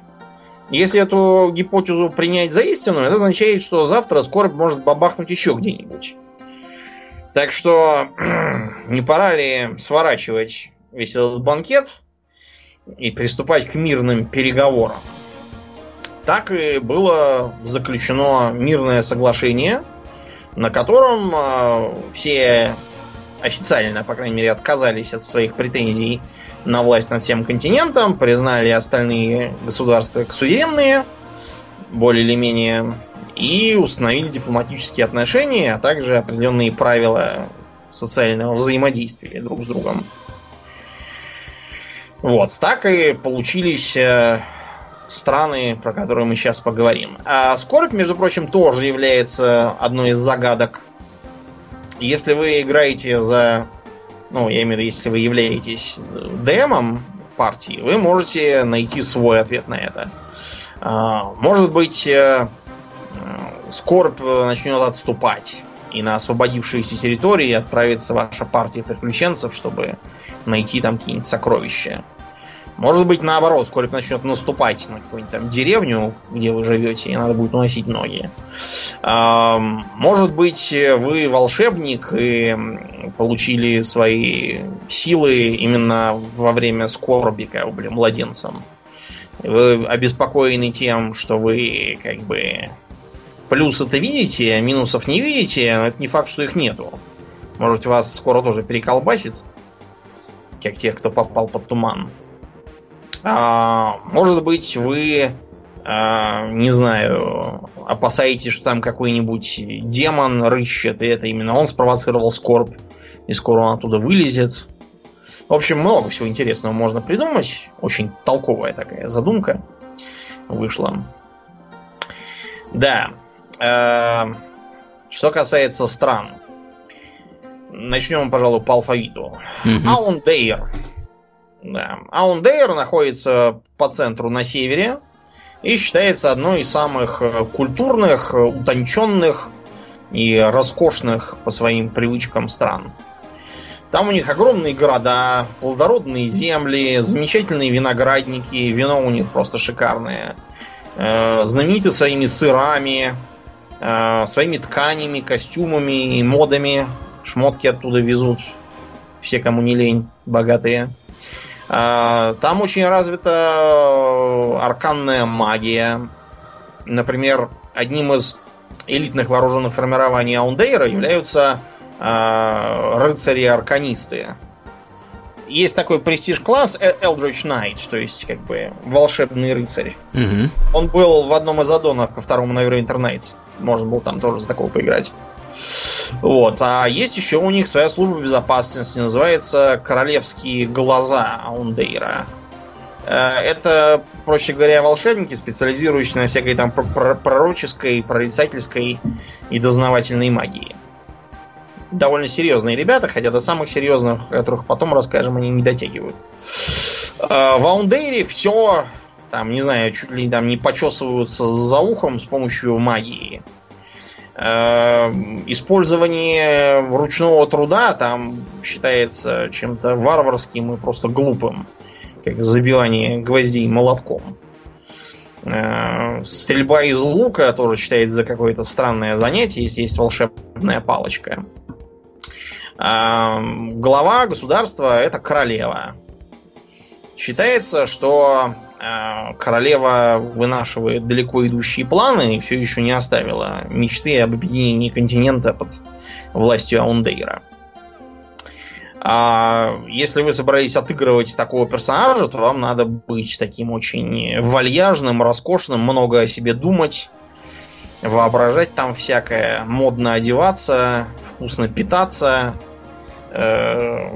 S2: Если эту гипотезу принять за истину, это означает, что завтра скорбь может бабахнуть еще где-нибудь. Так что не пора ли сворачивать весь этот банкет и приступать к мирным переговорам? Так и было заключено мирное соглашение, на котором э, все официально, по крайней мере, отказались от своих претензий на власть над всем континентом, признали остальные государства как суверенные, более или менее, и установили дипломатические отношения, а также определенные правила социального взаимодействия друг с другом. Вот, так и получились э, страны, про которые мы сейчас поговорим. А скорбь, между прочим, тоже является одной из загадок если вы играете за... Ну, я имею в виду, если вы являетесь демом в партии, вы можете найти свой ответ на это. А, может быть, э, скорбь начнет отступать, и на освободившиеся территории отправится ваша партия приключенцев, чтобы найти там какие-нибудь сокровища. Может быть, наоборот, скоро начнет наступать на какую-нибудь там деревню, где вы живете, и надо будет уносить ноги. Может быть, вы волшебник и получили свои силы именно во время скорби, как бы, младенцем. Вы обеспокоены тем, что вы как бы плюсы-то видите, а минусов не видите, но это не факт, что их нету. Может, вас скоро тоже переколбасит, как тех, кто попал под туман. А, может быть, вы, а, не знаю, опасаетесь, что там какой-нибудь демон рыщет, и это именно он спровоцировал скорбь, и скоро он оттуда вылезет. В общем, много всего интересного можно придумать. Очень толковая такая задумка вышла. Да. Э, что касается стран. Начнем, пожалуй, по алфавиту. Mm-hmm. Аундейр да. Аундейр находится по центру на севере и считается одной из самых э, культурных, э, утонченных и роскошных по своим привычкам стран. Там у них огромные города, плодородные земли, замечательные виноградники, вино у них просто шикарное. Э, знамениты своими сырами, своими тканями, костюмами и модами. Шмотки оттуда везут. Все, кому не лень, богатые. А, там очень развита э, арканная магия. Например, одним из элитных вооруженных формирований Аундейра являются э, рыцари-арканисты. Есть такой престиж-класс э, Eldritch Knight, то есть как бы волшебный рыцарь. Угу. Он был в одном из аддонов ко второму Neverwinter Nights. Можно было там тоже за такого поиграть. Вот. А есть еще у них своя служба безопасности, называется Королевские глаза Аундейра. Э, это, проще говоря, волшебники, специализирующиеся на всякой там пророческой, прорицательской и дознавательной магии. довольно серьезные ребята, хотя до самых серьезных, о которых потом расскажем, они не дотягивают. А, в Аундейре все, там, не знаю, чуть ли там не почесываются за ухом с помощью магии. А, использование ручного труда там считается чем-то варварским и просто глупым, как забивание гвоздей молотком. А, стрельба из лука тоже считается какое-то странное занятие, если есть волшебная палочка. Глава государства это королева. Считается, что королева вынашивает далеко идущие планы и все еще не оставила мечты об объединении континента под властью Аундейра. А если вы собрались отыгрывать такого персонажа, то вам надо быть таким очень вальяжным, роскошным, много о себе думать, воображать там всякое, модно одеваться, вкусно питаться, э,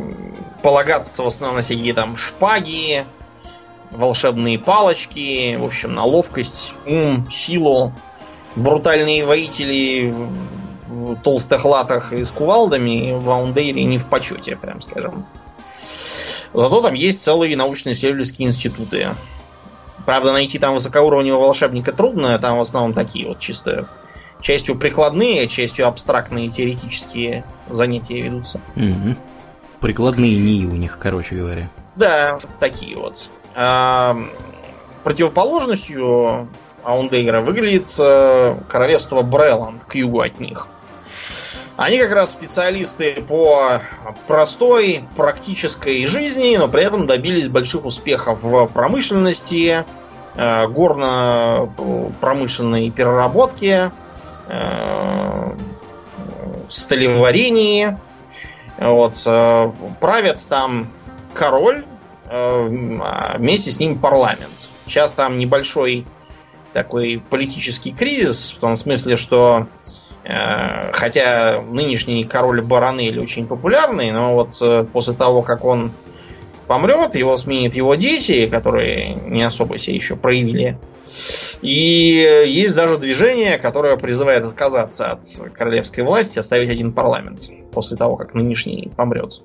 S2: полагаться в основном на всякие там шпаги, волшебные палочки, в общем, на ловкость, ум, силу. Брутальные воители в, в толстых латах и с кувалдами в Аундейре не в почете, прям скажем. Зато там есть целые научно-исследовательские институты. Правда, найти там высокоуровневого волшебника трудно, там в основном такие вот чисто частью прикладные, частью абстрактные теоретические занятия ведутся.
S1: Угу. Прикладные НИИ у них, короче говоря.
S2: Да, такие вот. А, противоположностью Аундейра выглядит э, королевство Бреланд к югу от них. Они как раз специалисты по простой практической жизни, но при этом добились больших успехов в промышленности, э, горно-промышленной переработке, э, сталеварении, вот, правят там король, вместе с ним парламент. Сейчас там небольшой такой политический кризис, в том смысле, что э, хотя нынешний король Баранель очень популярный, но вот после того, как он помрет, его сменят его дети, которые не особо себя еще проявили. И есть даже движение, которое призывает отказаться от королевской власти, оставить один парламент после того, как нынешний помрет.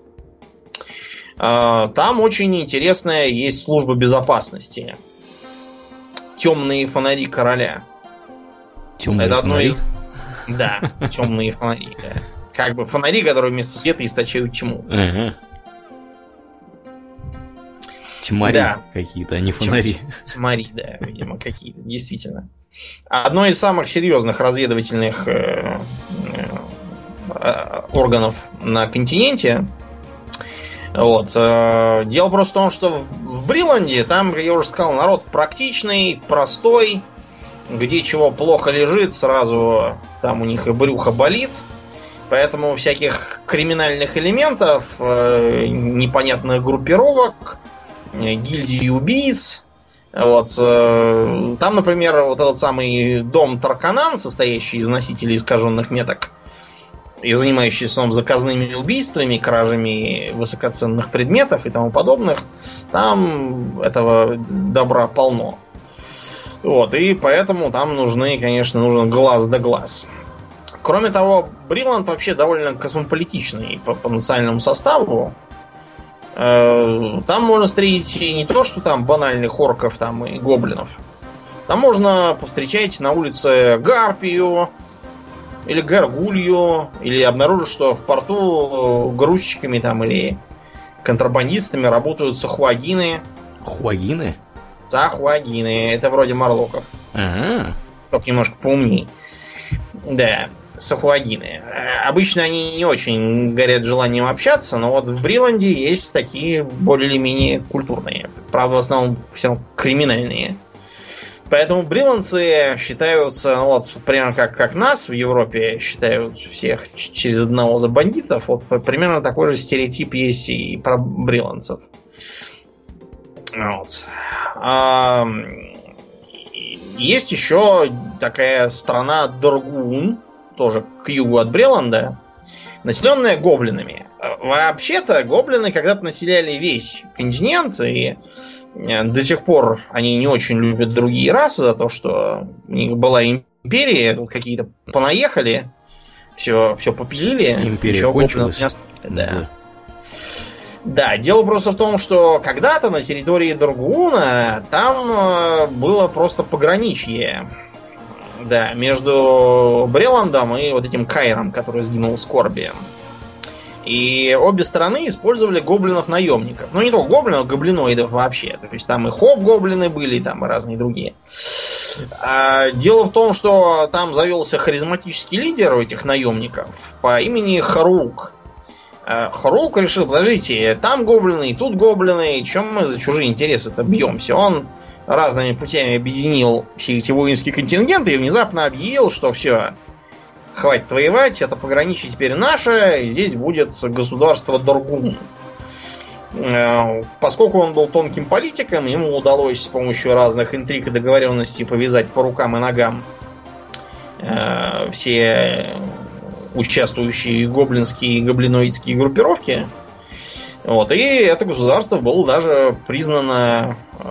S2: А, там очень интересная есть служба безопасности. Темные фонари короля.
S1: Темные Это одно из...
S2: Да, темные фонари. Как бы фонари, которые вместо света источают тьму. Ага.
S1: Тьмари да. какие-то, а не фонари.
S2: Тьмари, да, видимо, какие-то, действительно. Одно из самых серьезных разведывательных э, э, органов на континенте. Вот. Э, дело просто в том, что в Бриланде там, я уже сказал, народ практичный, простой, где чего плохо лежит, сразу там у них и брюхо болит. Поэтому всяких криминальных элементов, э, непонятных группировок, Э, гильдии убийц. Вот. Там, например, вот этот самый дом Тарканан, состоящий из носителей искаженных меток, и занимающийся он заказными убийствами, кражами высокоценных предметов и тому подобных, там этого добра полно. Вот, и поэтому там нужны, конечно, нужен глаз да глаз. Кроме того, Бриланд вообще довольно космополитичный по, по национальному составу. Э, там можно встретить не то, что там банальных орков там и гоблинов. Там можно повстречать на улице гарпию или горгулью, или обнаружить, что в порту грузчиками там или контрабандистами работают сахуагины.
S1: Хуагины?
S2: Сахуагины. Это вроде марлоков. Ага. Только немножко поумней. Да сахуагины. Обычно они не очень горят желанием общаться, но вот в Бриланде есть такие более или менее культурные. Правда, в основном все равно криминальные. Поэтому бриландцы считаются, ну вот, примерно как, как нас в Европе считают всех через одного за бандитов, вот примерно такой же стереотип есть и про бриландцев. Вот. А, есть еще такая страна Доргун, тоже к югу от Бреланда, населенная гоблинами. Вообще-то гоблины когда-то населяли весь континент, и до сих пор они не очень любят другие расы за то, что у них была империя, тут какие-то понаехали, все, все попилили.
S1: Империя еще кончилась. Не
S2: да. да. Да, дело просто в том, что когда-то на территории Даргуна там э, было просто пограничье. Да, между Бреландом и вот этим Кайром, который сгинул в Скорби. И обе стороны использовали гоблинов-наемников. Ну, не только гоблинов, гоблиноидов вообще. То есть там и хоп-гоблины были, там и разные другие. А, дело в том, что там завелся харизматический лидер у этих наемников по имени Харук. А, Харук решил, подождите, там гоблины, тут гоблины, чем мы за чужие интересы-то бьемся? Он разными путями объединил все эти воинские контингенты и внезапно объявил, что все, хватит воевать, это пограничье теперь наше, здесь будет государство Доргун. Э, поскольку он был тонким политиком, ему удалось с помощью разных интриг и договоренностей повязать по рукам и ногам э, все участвующие гоблинские и гоблиноидские группировки. Вот, и это государство было даже признано э,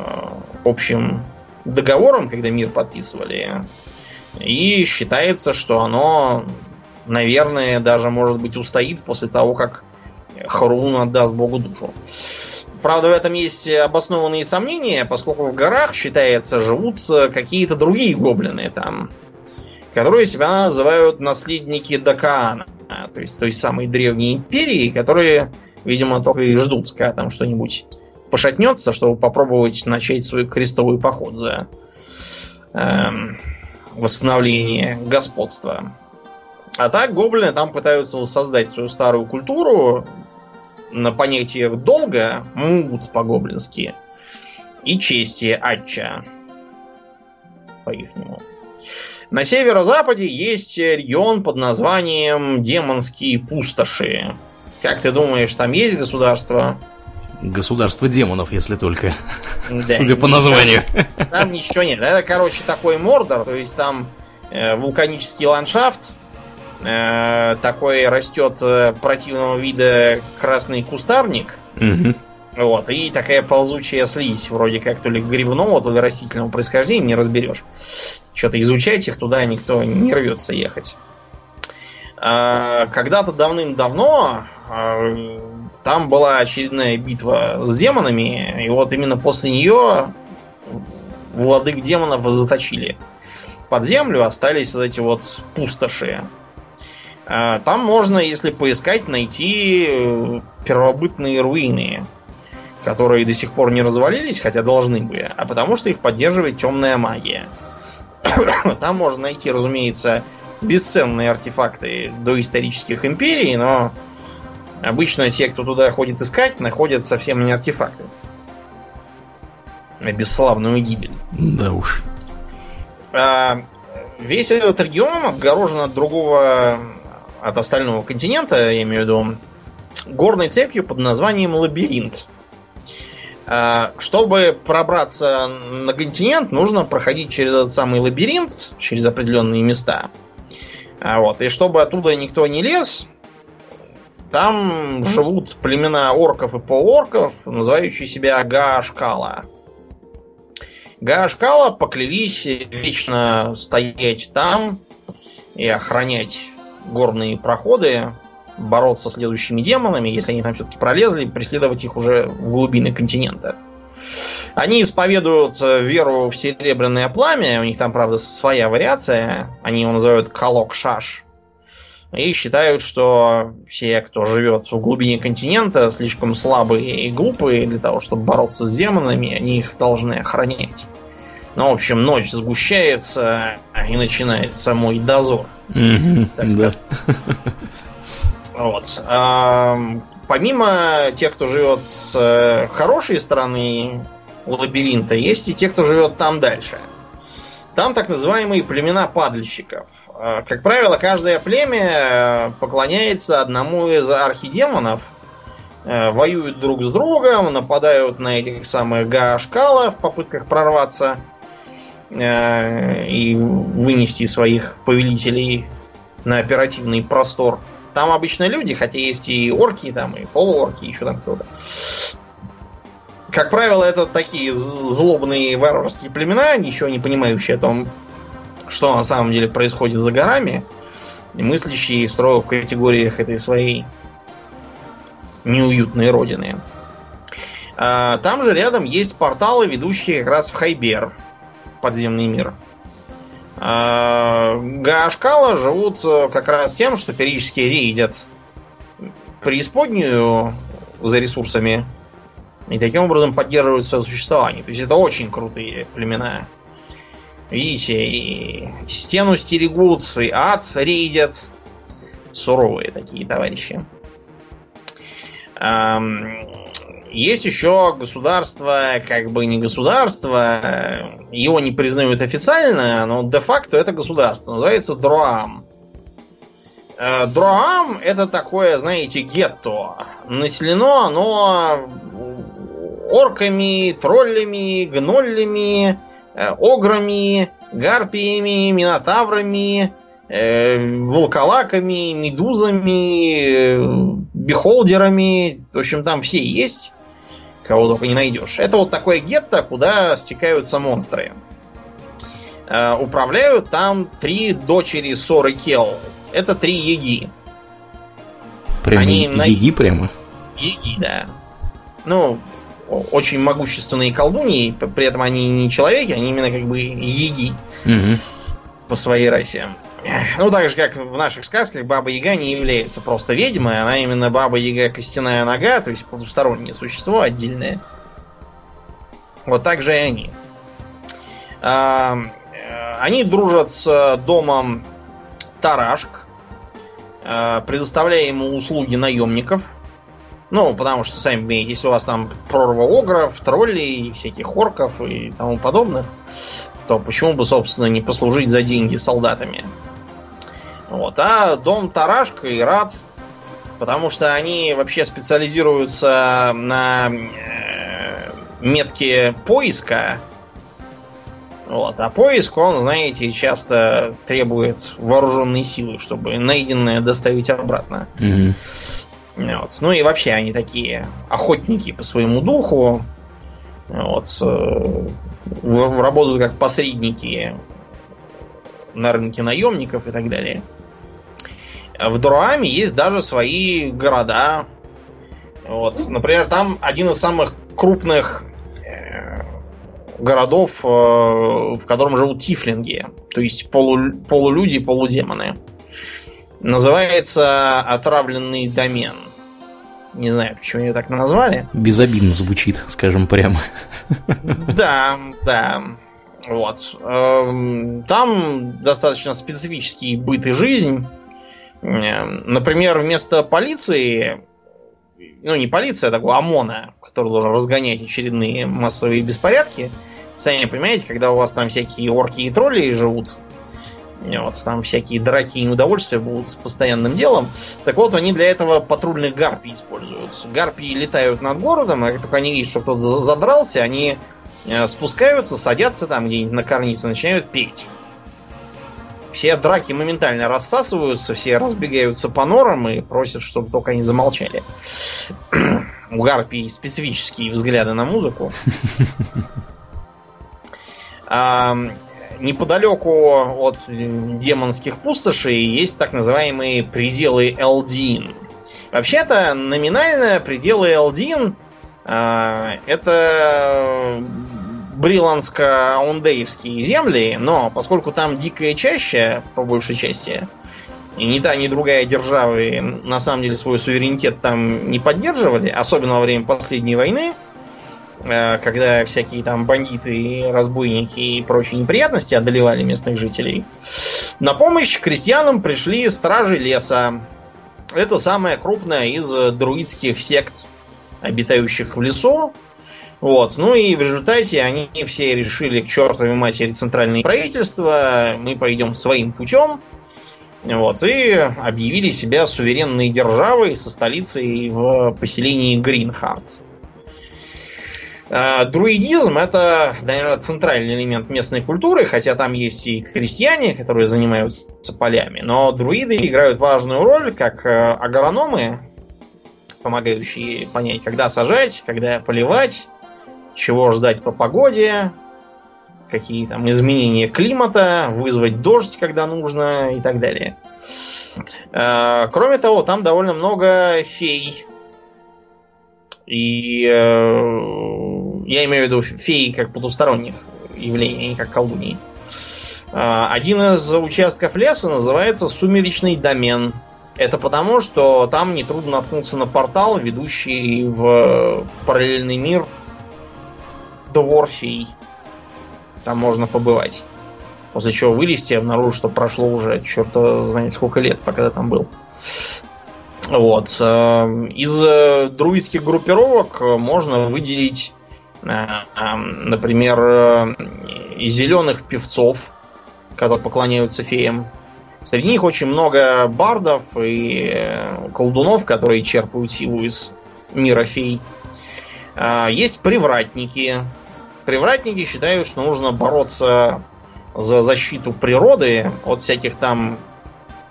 S2: общим договором, когда мир подписывали. И считается, что оно, наверное, даже, может быть, устоит после того, как Харун отдаст Богу душу. Правда, в этом есть обоснованные сомнения, поскольку в горах, считается, живут какие-то другие гоблины там, которые себя называют наследники Дакаана, то есть той самой древней империи, которые, видимо, только и ждут, когда там что-нибудь пошатнется, чтобы попробовать начать свой крестовый поход за эм, восстановление господства. А так гоблины там пытаются создать свою старую культуру на понятиях долга, мут по-гоблински, и чести атча по-ихнему. На северо-западе есть регион под названием Демонские пустоши. Как ты думаешь, там есть государство?
S1: Государство демонов, если только. Да, Судя по названию.
S2: Там, там ничего нет. Это, короче, такой мордор, то есть там э, вулканический ландшафт, э, такой растет э, противного вида красный кустарник. Угу. Вот, и такая ползучая слизь, вроде как то ли грибного, то ли растительного происхождения, не разберешь. Что-то изучать их туда никто не рвется ехать. А, когда-то давным-давно а, там была очередная битва с демонами, и вот именно после нее владык демонов заточили под землю, остались вот эти вот пустоши. А, там можно, если поискать, найти э, первобытные руины, которые до сих пор не развалились, хотя должны бы, а потому что их поддерживает темная магия. Там можно найти, разумеется, бесценные артефакты доисторических империй, но обычно те, кто туда ходит искать, находят совсем не артефакты. А бесславную гибель.
S1: Да уж.
S2: А, весь этот регион отгорожен от другого от остального континента, я имею в виду, горной цепью под названием Лабиринт. А, чтобы пробраться на континент, нужно проходить через этот самый лабиринт, через определенные места. А вот. И чтобы оттуда никто не лез, там живут племена орков и полуорков, называющие себя Гаашкала. Гаашкала поклялись вечно стоять там и охранять горные проходы, бороться с следующими демонами, если они там все-таки пролезли, преследовать их уже в глубины континента. Они исповедуют веру в серебряное пламя, у них там, правда, своя вариация, они его называют Калок-Шаш. И считают, что все, кто живет в глубине континента, слишком слабые и глупые для того, чтобы бороться с демонами, они их должны охранять. Ну, в общем, ночь сгущается, и начинается мой дозор. Mm-hmm, так сказать. Вот. А, помимо тех, кто живет с э, хорошей стороны лабиринта, есть и те, кто живет там дальше. Там так называемые племена падальщиков. А, как правило, каждое племя э, поклоняется одному из архидемонов, э, воюют друг с другом, нападают на этих самых гаашкала в попытках прорваться Э, и вынести своих повелителей на оперативный простор. Там обычно люди, хотя есть и орки, там и полуорки, еще там кто-то. Как правило, это такие злобные варварские племена, ничего не понимающие о том, что на самом деле происходит за горами. мыслящий строил в категориях этой своей неуютной родины. А, там же рядом есть порталы, ведущие как раз в Хайбер, в подземный мир. А, Гаашкала живут э, как раз тем, что периодически рейдят преисподнюю за ресурсами и таким образом поддерживают свое существование. То есть это очень крутые племена. Видите, и стену стерегут, и ад рейдят. Суровые такие товарищи. Есть еще государство, как бы не государство, его не признают официально, но де-факто это государство. Называется Дроам. Э, Дроам это такое, знаете, гетто. Населено оно орками, троллями, гноллями, ограми, гарпиями, минотаврами, э, волколаками, медузами, бихолдерами. В общем, там все есть кого только не найдешь. Это вот такое гетто, куда стекаются монстры. Э, управляют там три дочери Соры Кел. Это три еги.
S1: Прямо Они еги на... прямо?
S2: Еги, да. Ну, очень могущественные колдуньи, при этом они не человеки, они именно как бы еги угу. по своей расе. Ну, так же, как в наших сказках, Баба Яга не является просто ведьмой, она именно Баба Яга костяная нога, то есть потустороннее существо отдельное. Вот так же и они. А, они дружат с домом Тарашк, а, предоставляя ему услуги наемников. Ну, потому что, сами понимаете, если у вас там прорва огров, троллей, всяких орков и тому подобных, то почему бы, собственно, не послужить за деньги солдатами? Вот. А дом Тарашка и Рад, потому что они вообще специализируются на э, метке поиска. Вот. А поиск, он, знаете, часто требует вооруженной силы, чтобы найденное доставить обратно. mm Вот. Ну и вообще они такие охотники по своему духу. Вот. Э, работают как посредники на рынке наемников и так далее. В Дуруаме есть даже свои города. Вот, например, там один из самых крупных э, городов, э, в котором живут тифлинги, то есть полу, полулюди, полудемоны. Называется отравленный домен. Не знаю, почему ее так назвали.
S1: Безобидно звучит, скажем прямо.
S2: Да, да. Вот. Эм, там достаточно специфический быт и жизнь. Эм, например, вместо полиции, ну не полиция, а такого ОМОНа, который должен разгонять очередные массовые беспорядки, сами понимаете, когда у вас там всякие орки и тролли живут, вот, там всякие драки и неудовольствия будут постоянным делом. Так вот, они для этого патрульных гарпий используют. Гарпии летают над городом, а как только они видят, что кто-то задрался, они э, спускаются, садятся там где-нибудь на карнице, начинают петь. Все драки моментально рассасываются, все разбегаются по норам и просят, чтобы только они замолчали. У гарпий специфические взгляды на музыку. Неподалеку от демонских пустошей есть так называемые пределы Элдин. Вообще-то номинально пределы Элдин а, это бриланско-аундеевские земли, но поскольку там дикая чаще, по большей части, и ни та, ни другая державы на самом деле свой суверенитет там не поддерживали, особенно во время последней войны, э, когда всякие там бандиты, разбойники и прочие неприятности одолевали местных жителей. На помощь крестьянам пришли стражи леса. Это самая крупная из друидских сект, обитающих в лесу. Вот. Ну и в результате они все решили к чертовой матери центральное правительство, мы пойдем своим путем. Вот, и объявили себя суверенной державой со столицей в поселении Гринхард. А, друидизм это, наверное, центральный элемент местной культуры, хотя там есть и крестьяне, которые занимаются полями, но друиды играют важную роль как э, агрономы, помогающие понять, когда сажать, когда поливать, чего ждать по погоде, какие там изменения климата, вызвать дождь, когда нужно и так далее. Э, кроме того, там довольно много фей. И э, я имею в виду фей как потусторонних явлений, а не как колдуньи. Э, один из участков леса называется Сумеречный домен. Это потому, что там нетрудно наткнуться на портал, ведущий в параллельный мир двор фей. Там можно побывать. После чего вылезти и обнаружить, что прошло уже черта знает сколько лет, пока ты там был. Вот. Э, из э, друидских группировок можно выделить, например, зеленых певцов, которые поклоняются феям. Среди них очень много бардов и колдунов, которые черпают силу из мира фей. Есть привратники. Привратники считают, что нужно бороться за защиту природы от всяких там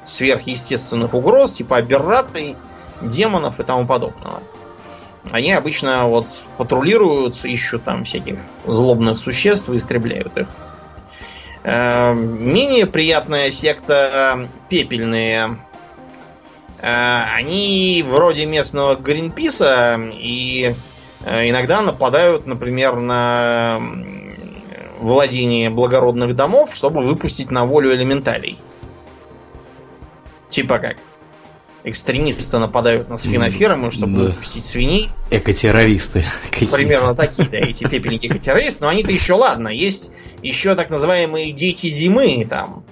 S2: сверхъестественных угроз, типа аберраций, демонов и тому подобного. Они обычно вот патрулируют, ищут там всяких злобных существ и истребляют их. Эм, менее приятная секта пепельные. Э, они вроде местного Гринписа и э, иногда нападают, например, на владение благородных домов, чтобы выпустить на волю элементалей. Типа как? Экстремисты нападают на свинофермы, чтобы да. выпустить свиней.
S1: Экотеррористы.
S2: Примерно такие, да, эти пепельники экотеррористы. Но они-то еще ладно. Есть еще так называемые дети зимы там.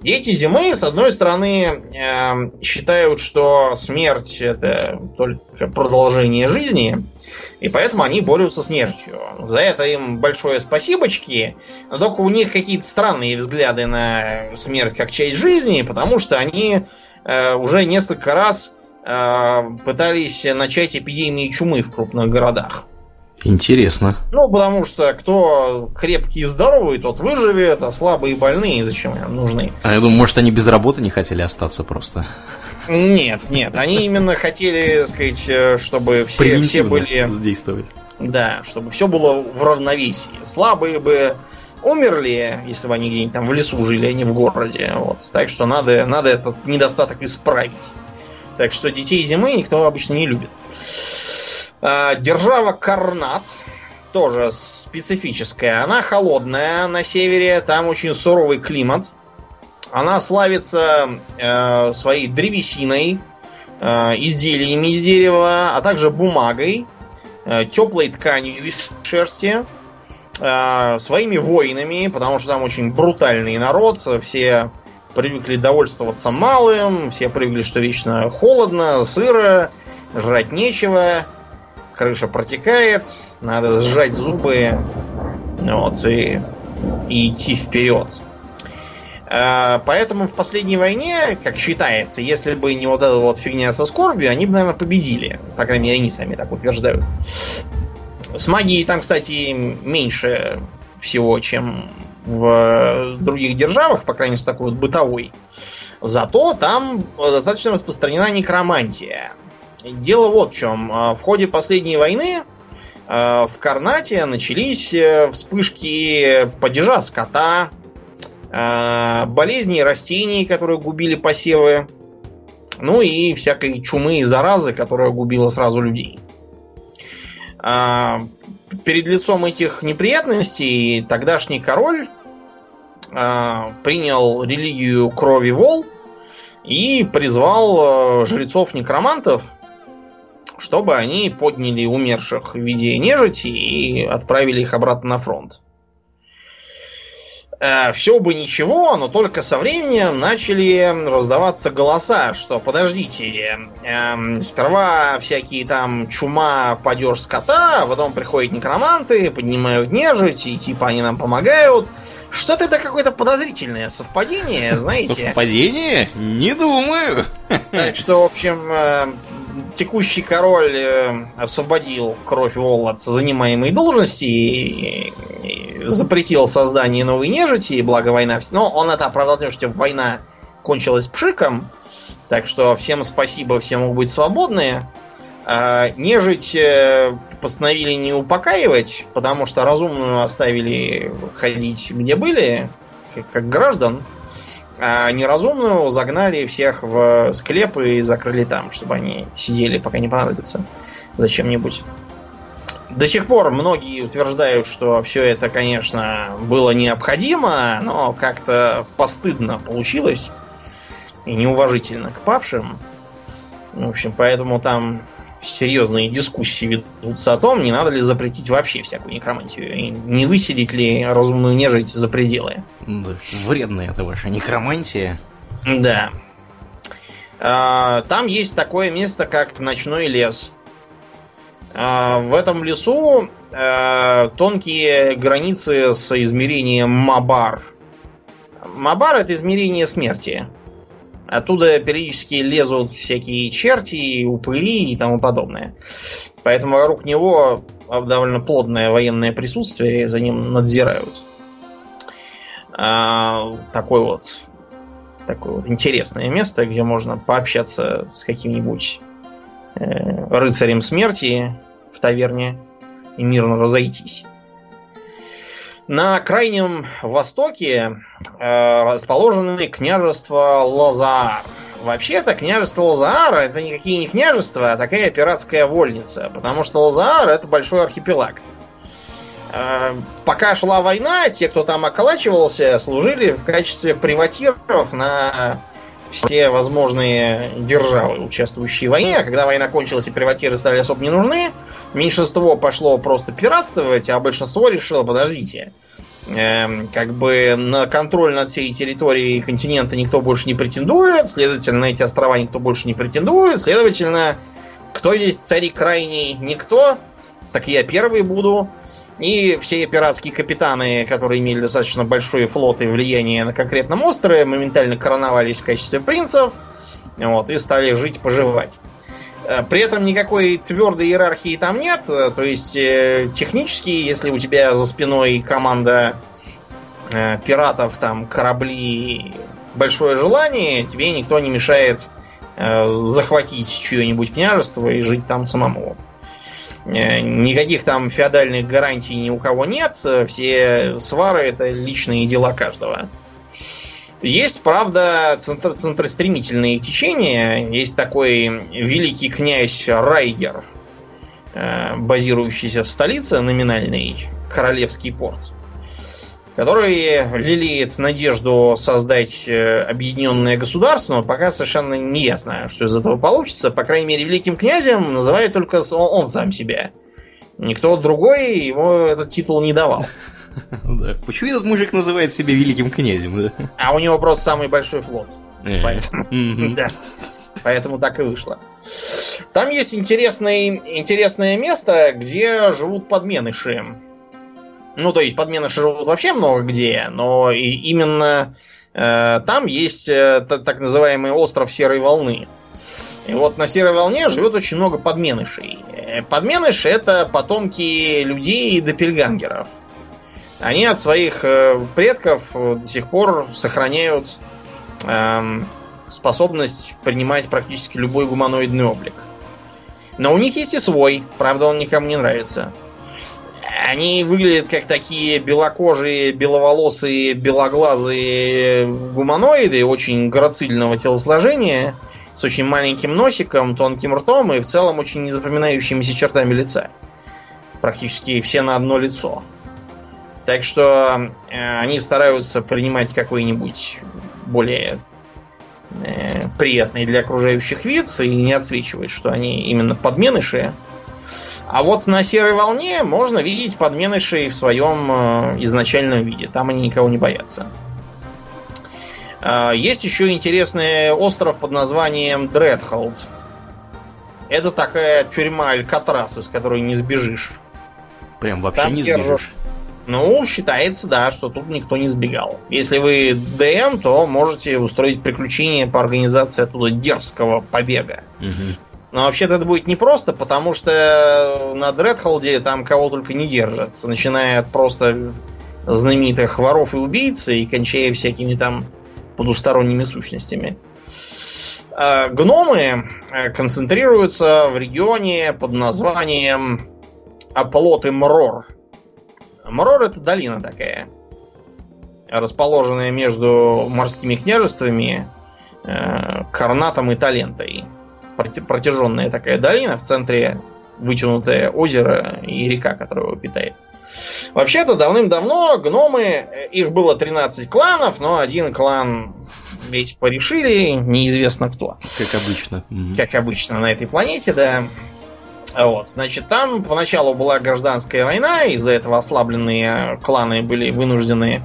S2: Дети зимы, с одной стороны, э, считают, что смерть это только продолжение жизни, и поэтому они борются с нежитью. За это им большое спасибочки. Но только у них какие-то странные взгляды на смерть как часть жизни, потому что они уже несколько раз э, пытались начать эпидемии чумы в крупных городах.
S1: Интересно.
S2: Ну, потому что кто крепкий и здоровый, тот выживет, а слабые и больные зачем им нужны?
S1: А я думаю, может, они без работы не хотели остаться просто.
S2: Нет, нет, они именно хотели, сказать, э, чтобы все, все были...
S1: Действовать.
S2: Да, чтобы все было в равновесии. Слабые бы умерли, если бы они где-нибудь там в лесу жили, а не в городе. Вот. Так что надо, надо этот недостаток исправить. Так что детей зимы никто обычно не любит. А, держава Карнат тоже специфическая. Она холодная на севере, там очень суровый климат. Она славится э, своей древесиной, э, изделиями из дерева, а также бумагой, э, теплой тканью из шерсти, э, своими воинами, потому что там очень брутальный народ, все привыкли довольствоваться малым, все привыкли, что вечно холодно, сыро, жрать нечего, крыша протекает, надо сжать зубы вот, и, и идти вперед. Э, поэтому в последней войне, как считается, если бы не вот эта вот фигня со скорбью, они бы, наверное, победили. По крайней мере, они сами так утверждают. С магией там, кстати, меньше всего, чем в других державах, по крайней мере, такой вот бытовой. Зато там достаточно распространена некромантия. Дело вот в чем. Э, в ходе последней войны э, в Карнате начались вспышки падежа скота, а, болезни растений, которые губили посевы, ну и всякой чумы и заразы, которая губила сразу людей. А, перед лицом этих неприятностей тогдашний король а, принял религию крови вол и призвал жрецов-некромантов, чтобы они подняли умерших в виде нежити и отправили их обратно на фронт все бы ничего, но только со временем начали раздаваться голоса, что подождите, э, сперва всякие там чума, падеж скота, а потом приходят некроманты, поднимают нежить, и типа они нам помогают. Что-то это какое-то подозрительное совпадение, знаете.
S1: Совпадение? Не думаю.
S2: Так что, в общем, э, текущий король э, освободил кровь Вол от занимаемой должности и запретил создание новой нежити, и благо война... Но он это оправдал тем, что война кончилась пшиком, так что всем спасибо, все могут быть свободны. А нежить э, постановили не упокаивать, потому что разумную оставили ходить где были, как граждан. А неразумную загнали всех в склепы и закрыли там, чтобы они сидели, пока не понадобится зачем-нибудь. До сих пор многие утверждают, что все это, конечно, было необходимо, но как-то постыдно получилось и неуважительно к павшим. В общем, поэтому там серьезные дискуссии ведутся о том, не надо ли запретить вообще всякую некромантию, и не выселить ли разумную нежить за пределы.
S1: Да, вредная это ваша некромантия.
S2: Да. А, там есть такое место, как ночной лес. А, в этом лесу а, тонкие границы с измерением Мабар. Мабар это измерение смерти. Оттуда периодически лезут всякие черти, упыри и тому подобное. Поэтому вокруг него довольно плотное военное присутствие, за ним надзирают. А, такой вот такое вот интересное место, где можно пообщаться с каким-нибудь э, рыцарем смерти в таверне и мирно разойтись. На крайнем востоке э, расположены княжества Лазаар. Вообще это княжество Лазаар это никакие не княжества, а такая пиратская вольница, потому что Лазаар это большой архипелаг. Э, пока шла война, те, кто там околачивался, служили в качестве приватиров на все возможные державы, участвующие в войне. А когда война кончилась и приватиры стали особо не нужны, меньшинство пошло просто пиратствовать, а большинство решило, подождите, эм, как бы на контроль над всей территорией континента никто больше не претендует, следовательно, эти острова никто больше не претендует, следовательно, кто здесь царь крайний? Никто. Так я первый буду. И все пиратские капитаны, которые имели достаточно большой флот и влияние на конкретном острове, моментально короновались в качестве принцев вот, и стали жить-поживать. Э, при этом никакой твердой иерархии там нет. Э, то есть э, технически, если у тебя за спиной команда пиратов, там корабли, большое желание, тебе никто не мешает захватить чье-нибудь княжество и жить там самому. Никаких там феодальных гарантий ни у кого нет. Все свары это личные дела каждого. Есть, правда, центр, центростремительные течения. Есть такой великий князь Райгер, э, базирующийся в столице номинальный Королевский порт который лелеет надежду создать э, объединенное государство, но пока совершенно не ясно, что из этого получится. По крайней мере, великим князем называет только он, сам себя. Никто другой ему этот титул не давал.
S1: Да. Почему этот мужик называет себя великим князем? Да?
S2: А у него просто самый большой флот. Э. Поэтому, да. Поэтому так и вышло. Там есть интересное, интересное место, где живут подменыши. Ну, то есть подмены живут вообще много где, но и именно э, там есть э, так называемый остров Серой Волны. И вот на Серой Волне живет очень много подменышей. Э, подменыши это потомки людей и допельгангеров. Они от своих э, предков до сих пор сохраняют э, способность принимать практически любой гуманоидный облик. Но у них есть и свой, правда он никому не нравится. Они выглядят как такие белокожие, беловолосые, белоглазые гуманоиды очень грацильного телосложения, с очень маленьким носиком, тонким ртом и в целом очень незапоминающимися чертами лица. Практически все на одно лицо. Так что э, они стараются принимать какой-нибудь более э, приятный для окружающих вид и не отсвечивать, что они именно подменыши. А вот на серой волне можно видеть подменышей в своем э, изначальном виде. Там они никого не боятся. Э, есть еще интересный остров под названием Дредхолд. Это такая тюрьма Алькатрас, из которой не сбежишь.
S1: Прям вообще Там не держат...
S2: Ну, считается, да, что тут никто не сбегал. Если вы ДМ, то можете устроить приключение по организации оттуда дерзкого побега. Угу. Но вообще-то это будет непросто, потому что на Дредхолде там кого только не держат. Начиная от просто знаменитых воров и убийц и кончая всякими там потусторонними сущностями. А, гномы э, концентрируются в регионе под названием Аполлот и Мрор. Мрор это долина такая. расположенная между морскими княжествами э, Карнатом и Талентой. Протяженная такая долина, в центре вытянутое озеро и река, которая его питает. Вообще-то давным-давно гномы, э, их было 13 кланов, но один клан ведь порешили, неизвестно кто.
S1: Как обычно.
S2: Как обычно на этой планете, да. Вот, значит, там поначалу была гражданская война, из-за этого ослабленные кланы были вынуждены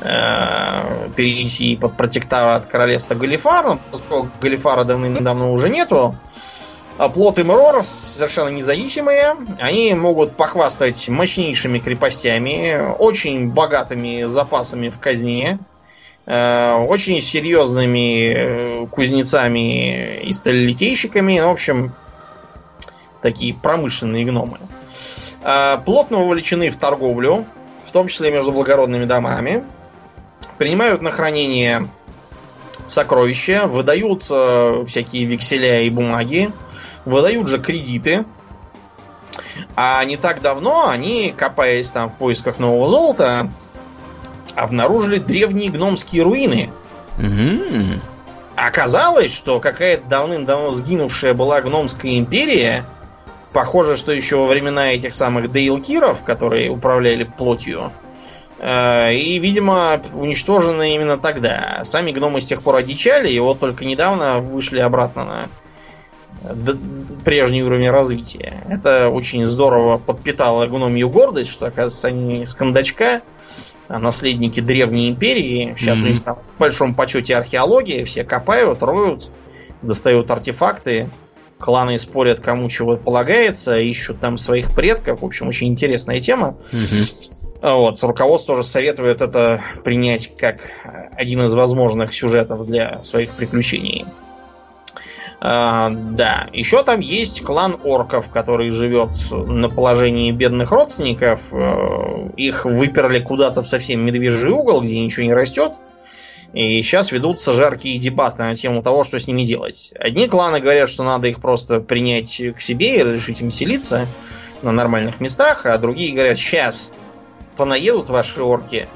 S2: э, перейти под протекторат королевства Галифара, поскольку Галифара давным-давно уже нету. А плот и Мрор совершенно независимые. Они могут похвастать мощнейшими крепостями, очень богатыми запасами в казне, э, очень серьезными э, кузнецами и сталелитейщиками. В общем, такие промышленные гномы. Э, плотно вовлечены в торговлю, в том числе между благородными домами. Принимают на хранение сокровища, выдают всякие векселя и бумаги, выдают же кредиты. А не так давно они, копаясь там в поисках нового золота, обнаружили древние гномские руины. Угу. Оказалось, что какая-то давным-давно сгинувшая была гномская империя, похоже, что еще во времена этих самых дейлкиров, которые управляли плотью, э, и, видимо, уничтожены именно тогда. Сами гномы с тех пор одичали, и вот только недавно вышли обратно на прежний уровень развития. Это очень здорово подпитало гномью гордость, что, оказывается, они с кондачка, а наследники древней империи. Сейчас mm-hmm. у них там в большом почете археологии, все копают, роют, достают артефакты, кланы спорят, кому чего полагается, ищут там своих предков. В общем, очень интересная тема. Mm-hmm. Вот, руководство тоже советует это принять как один из возможных сюжетов для своих приключений. А, да, еще там есть клан орков, который живет на положении бедных родственников. Э, их выперли куда-то в совсем медвежий угол, где ничего не растет. И сейчас ведутся жаркие дебаты на тему того, что с ними делать. Одни кланы говорят, что надо их просто принять к себе и разрешить им селиться на нормальных местах, а другие говорят, сейчас понаедут ваши орки,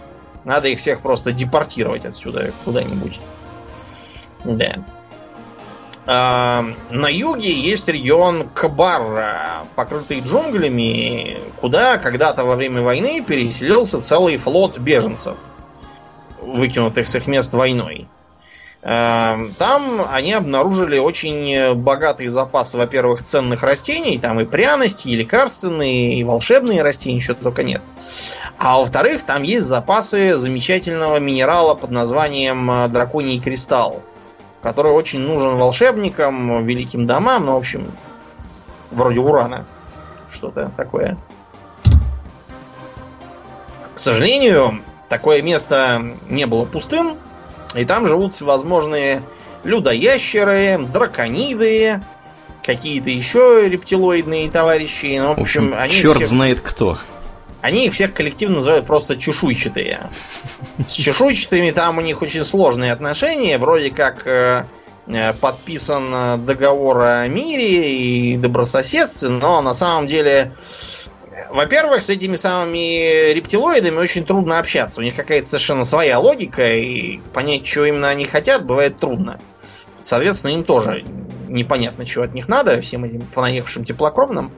S2: надо их всех просто депортировать отсюда куда-нибудь. Да. На юге есть регион Кабарра, покрытый джунглями, куда когда-то во время войны переселился целый флот беженцев, выкинутых с их мест войной. Там они обнаружили очень богатый запас, во-первых, ценных растений, там и пряности, и лекарственные, и волшебные растения, еще только нет. А во-вторых, там есть запасы замечательного минерала под названием э, драконий кристалл который очень нужен волшебникам, великим домам, ну, в общем, вроде урана. Что-то такое. К сожалению, такое место не было пустым, и там живут всевозможные людоящеры, дракониды, какие-то еще рептилоидные товарищи. Ну, в общем, в общем
S1: они черт все... знает кто.
S2: Они их всех коллективно называют просто чешуйчатые. С чешуйчатыми там у них очень сложные отношения. Вроде как э, э, подписан договор о мире и добрососедстве, но на самом деле, во-первых, с этими самыми рептилоидами очень трудно общаться. У них какая-то совершенно своя логика, и понять, чего именно они хотят, бывает трудно. Соответственно, им тоже непонятно, чего от них надо, всем этим понаехавшим теплокровным.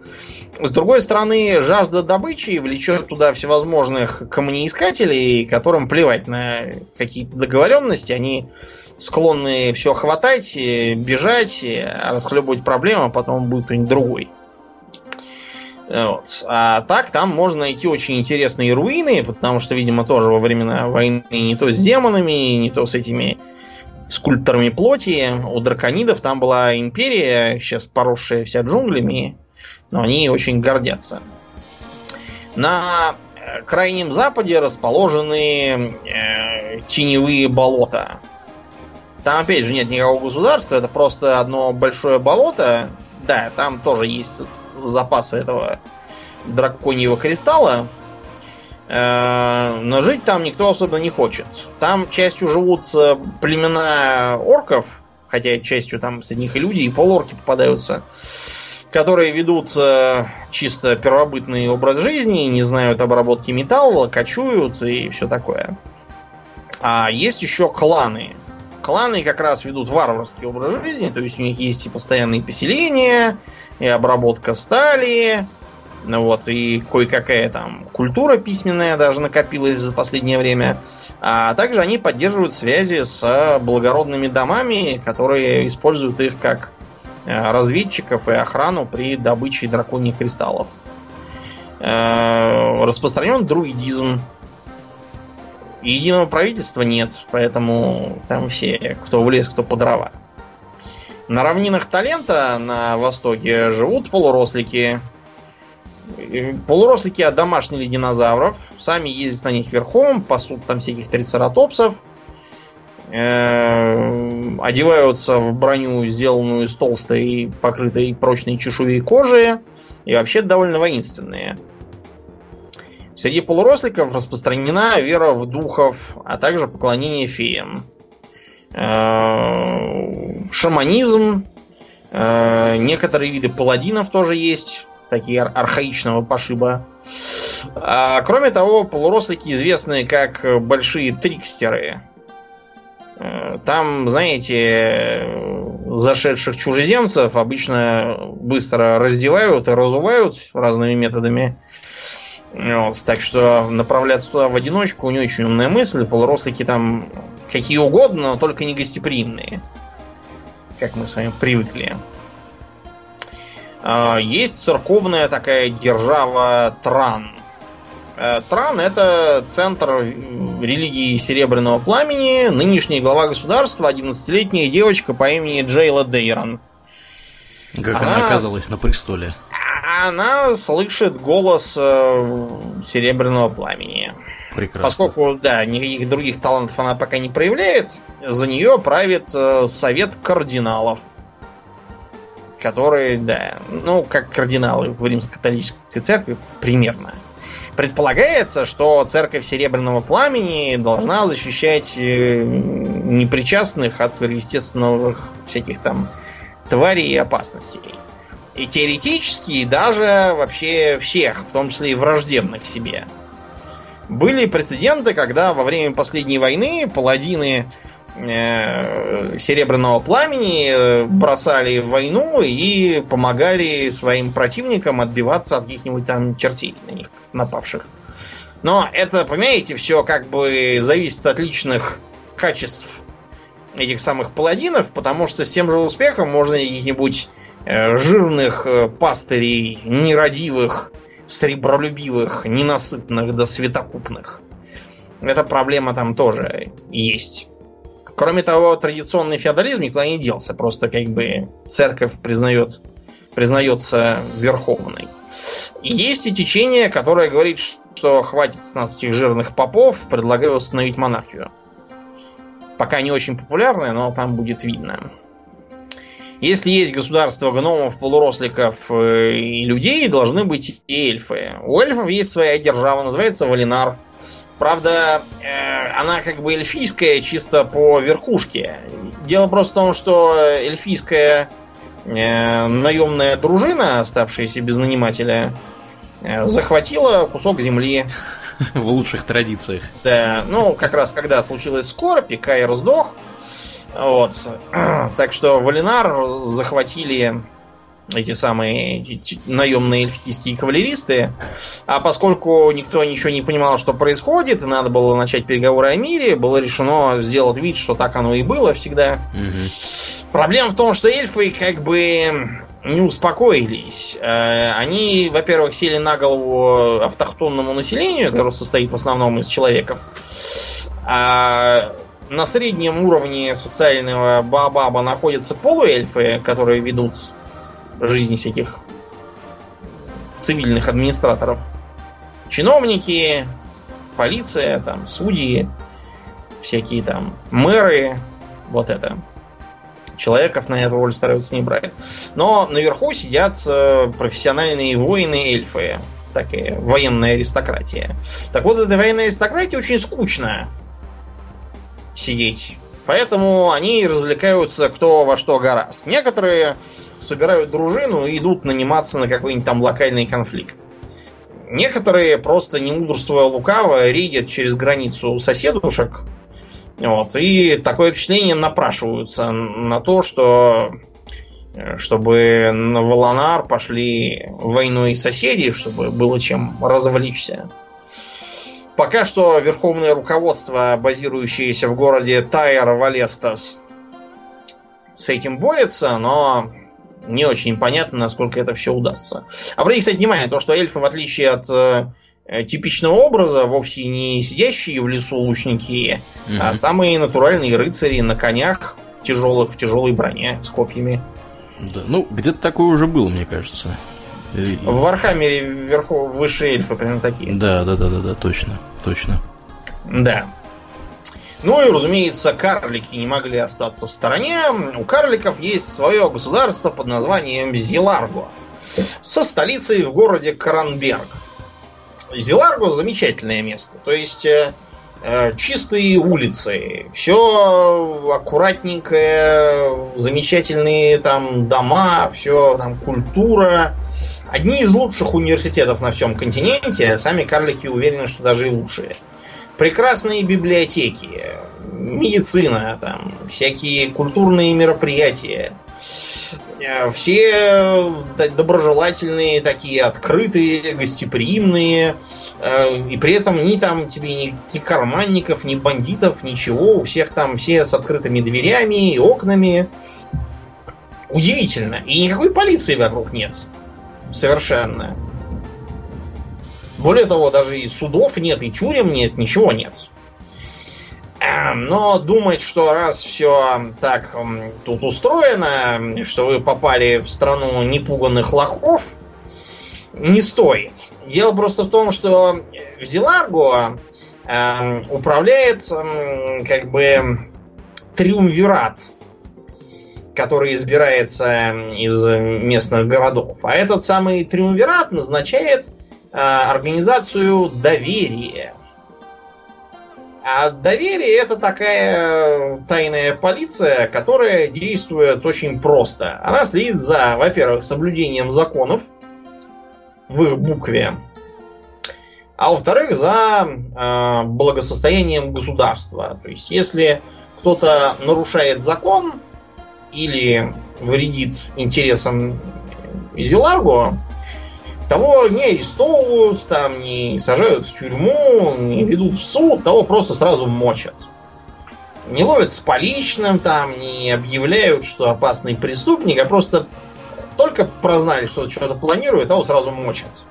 S2: С другой стороны, жажда добычи влечет туда всевозможных камнеискателей, которым плевать на какие-то договоренности. Они склонны все хватать, бежать, расхлебывать проблемы, а потом будет кто-нибудь другой. Вот. А так там можно найти очень интересные руины, потому что, видимо, тоже во времена войны не то с демонами, не то с этими скульпторами плоти. У драконидов там была империя, сейчас поросшая вся джунглями, но они очень гордятся. На э, крайнем западе расположены э, теневые болота. Там, опять же, нет никакого государства, это просто одно большое болото. Да, там тоже есть запасы этого драконьего кристалла. Э, но жить там никто особо не хочет. Там частью живут э, племена орков, хотя частью там среди них и люди, и полуорки попадаются которые ведут э, чисто первобытный образ жизни, не знают обработки металла, кочуют и все такое. А есть еще кланы. Кланы как раз ведут варварский образ жизни, то есть у них есть и постоянные поселения, и обработка стали, ну вот, и кое-какая там культура письменная даже накопилась за последнее время. А также они поддерживают связи с благородными домами, которые используют их как э, разведчиков и охрану при добыче драконьих кристаллов. Э, распространен друидизм. Единого правительства нет, поэтому там все, кто в лес, кто по дрова. На равнинах Талента на востоке живут полурослики, Полурослики одомашнили динозавров, сами ездят на них верхом, пасут там всяких трицератопсов, э, одеваются в броню, сделанную из толстой, покрытой прочной чешуей кожи, и вообще довольно воинственные. Среди полуросликов распространена вера в духов, а также поклонение феям. Э, шаманизм, э, некоторые виды паладинов тоже есть такие ар- архаичного пошиба. А, кроме того, полурослики известны как большие трикстеры. Э, там, знаете, зашедших чужеземцев обычно быстро раздевают и разувают разными методами. Вот, так что направляться туда в одиночку не очень умная мысль. Полурослики там какие угодно, но только не гостеприимные. Как мы с вами привыкли. А, есть церковная такая держава Тран. Э, Тран это центр религии Серебряного Пламени. Нынешний глава государства 11-летняя девочка по имени Джейла Дейрон.
S1: Как она, она оказалась на престоле?
S2: Она слышит голос э, Серебряного Пламени.
S1: Прекрасно.
S2: Поскольку, да, никаких других талантов она пока не проявляет, за нее правит э, совет кардиналов которые, да, ну, как кардиналы в римско-католической церкви, примерно. Предполагается, что церковь Серебряного Пламени должна защищать э, непричастных от сверхъестественных всяких там тварей и опасностей. И теоретически даже вообще всех, в том числе и враждебных себе. Были прецеденты, когда во время последней войны паладины Э, Серебряного Пламени э, бросали в войну и помогали своим противникам отбиваться от каких-нибудь там чертей на них напавших. Но это, понимаете, все как бы зависит от личных качеств этих самых паладинов, потому что с тем же успехом можно каких-нибудь э, жирных пастырей, нерадивых, сребролюбивых, ненасытных до светокупных. Эта проблема там тоже есть. Кроме того, традиционный феодализм никуда не делся. Просто как бы церковь признает, признается верховной. Есть и течение, которое говорит, что хватит с нас этих жирных попов, предлагаю установить монархию. Пока не очень популярное, но там будет видно. Если есть государство гномов, полуросликов э, и людей, должны быть и эльфы. У эльфов есть своя держава, называется Валинар. Правда, э, она как бы эльфийская чисто по верхушке. Дело просто в том, что эльфийская э, наемная дружина, оставшаяся без нанимателя, э, захватила кусок земли.
S1: В лучших традициях.
S2: Да, ну, как раз когда случилась скорбь, и Кайр сдох. Вот. Так что Валинар захватили эти самые наемные эльфийские кавалеристы. А поскольку никто ничего не понимал, что происходит, и надо было начать переговоры о мире, было решено сделать вид, что так оно и было всегда. Угу. Проблема в том, что эльфы как бы не успокоились. Э, они, во-первых, сели на голову автохтонному населению, которое состоит в основном из человеков. А на среднем уровне социального бабаба находятся полуэльфы, которые ведут жизни всяких цивильных администраторов. Чиновники, полиция, там, судьи, всякие там мэры, вот это. Человеков на эту роль стараются не брать. Но наверху сидят э, профессиональные воины-эльфы. Такая военная аристократия. Так вот, эта военная аристократия очень скучная сидеть. Поэтому они развлекаются кто во что гораст. Некоторые собирают дружину и идут наниматься на какой-нибудь там локальный конфликт. Некоторые, просто не мудрствуя лукаво, рейдят через границу соседушек Вот, и такое впечатление напрашиваются на то, что чтобы на Волонар пошли войной соседи, чтобы было чем развлечься. Пока что верховное руководство, базирующееся в городе Тайер Валестас, с этим борется, но не очень понятно, насколько это все удастся. Обратите, кстати, внимание, то, что эльфы, в отличие от э, типичного образа, вовсе не сидящие в лесу лучники, угу. а самые натуральные рыцари на конях тяжелых, в тяжелой броне с копьями.
S1: Да, ну, где-то такое уже было, мне кажется.
S2: В Вархаммере вверху высшие эльфы примерно такие.
S1: Да, да, да, да, да, точно, точно.
S2: Да. Ну и, разумеется, карлики не могли остаться в стороне. У карликов есть свое государство под названием Зиларго со столицей в городе Каранберг. Зиларго замечательное место. То есть э, э чистые улицы, все аккуратненькое, замечательные там дома, все там культура. Одни из лучших университетов на всем континенте, сами карлики уверены, что даже и лучшие прекрасные библиотеки, медицина, там, всякие культурные мероприятия. Э, все доброжелательные, такие открытые, гостеприимные. Э, и при этом ни там тебе ни, ни карманников, ни бандитов, ничего. У всех там все с открытыми дверями и окнами. Удивительно. И никакой полиции вокруг нет. Совершенно. Более того, даже и судов нет, и тюрем нет, ничего нет. Эм, но думать, что раз все так тут устроено, что вы попали в страну непуганных лохов, не стоит. Дело просто в том, что в Зеларго э, управляет как бы триумвират, который избирается из местных городов. А этот самый триумвират назначает Э, организацию доверия. А доверие это такая тайная полиция, которая действует очень просто. Она следит за, во-первых, соблюдением законов в их букве, а во-вторых, за э, благосостоянием государства. То есть, если кто-то нарушает закон или вредит интересам Зеларго, того не арестовывают, там не сажают в тюрьму, не ведут в суд, того просто сразу мочат. Не ловят с поличным, там не объявляют, что опасный преступник, а просто только прознали, что что-то планирует, того сразу мочат.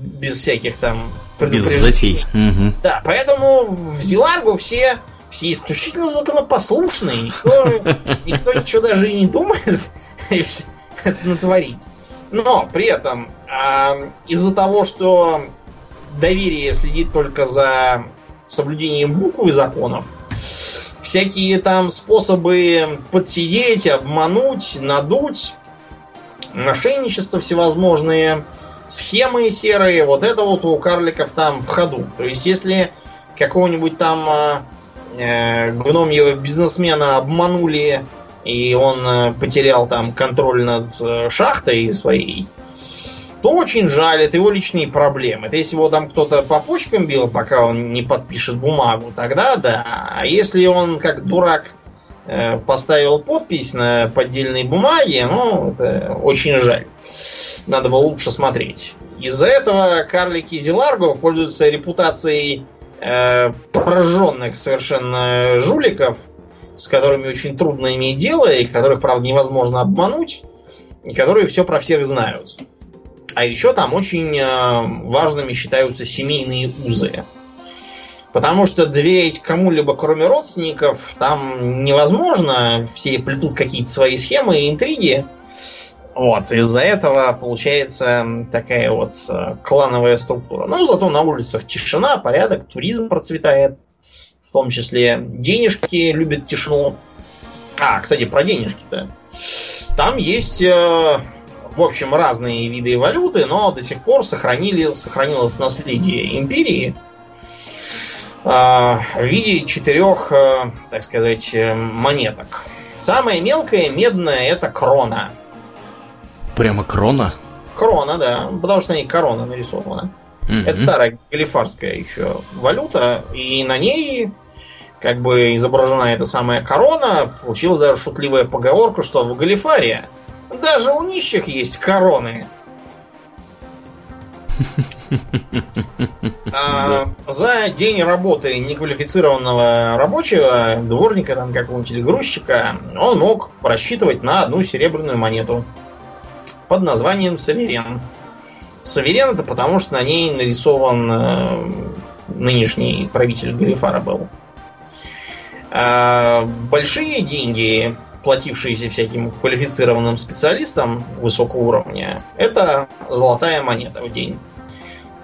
S2: Без всяких там
S1: предупреждений. Угу.
S2: Да, поэтому в Зеларгу все, все исключительно законопослушные. Никто, никто ничего даже и не думает натворить. Но при этом э, из-за того, что доверие следит только за соблюдением буквы законов, всякие там способы подсидеть, обмануть, надуть, мошенничество всевозможные, схемы серые, вот это вот у карликов там в ходу. То есть, если какого-нибудь там э, гномьего бизнесмена обманули и он э, потерял там контроль над э, шахтой своей, то очень жаль, это его личные проблемы. Это если его там кто-то по почкам бил, пока он не подпишет бумагу, тогда да. А если он как дурак э, поставил подпись на поддельной бумаге, ну, это очень жаль. Надо было лучше смотреть. Из-за этого карлики Зеларго пользуются репутацией э, пораженных совершенно жуликов, с которыми очень трудно иметь дело, и которых, правда, невозможно обмануть, и которые все про всех знают. А еще там очень э, важными считаются семейные узы. Потому что доверять кому-либо, кроме родственников, там невозможно. Все плетут какие-то свои схемы и интриги. Вот, из-за этого получается такая вот э, клановая структура. Ну, зато на улицах тишина, порядок, туризм процветает в том числе денежки любят тишину. А, кстати, про денежки-то. Там есть, э, в общем, разные виды валюты, но до сих пор сохранили, сохранилось наследие империи э, в виде четырех, так сказать, монеток. Самая мелкая медная это крона.
S1: Прямо крона?
S2: Крона, да. Потому что на ней корона нарисована. Mm-hmm. Это старая галифарская еще валюта, и на ней как бы изображена эта самая корона, получилась даже шутливая поговорка, что в Галифаре даже у нищих есть короны. А, за день работы неквалифицированного рабочего, дворника там какого-нибудь или грузчика, он мог рассчитывать на одну серебряную монету под названием Саверен. Саверен это потому, что на ней нарисован э, нынешний правитель Галифара был. А, большие деньги, платившиеся всяким квалифицированным специалистам высокого уровня, это золотая монета в день.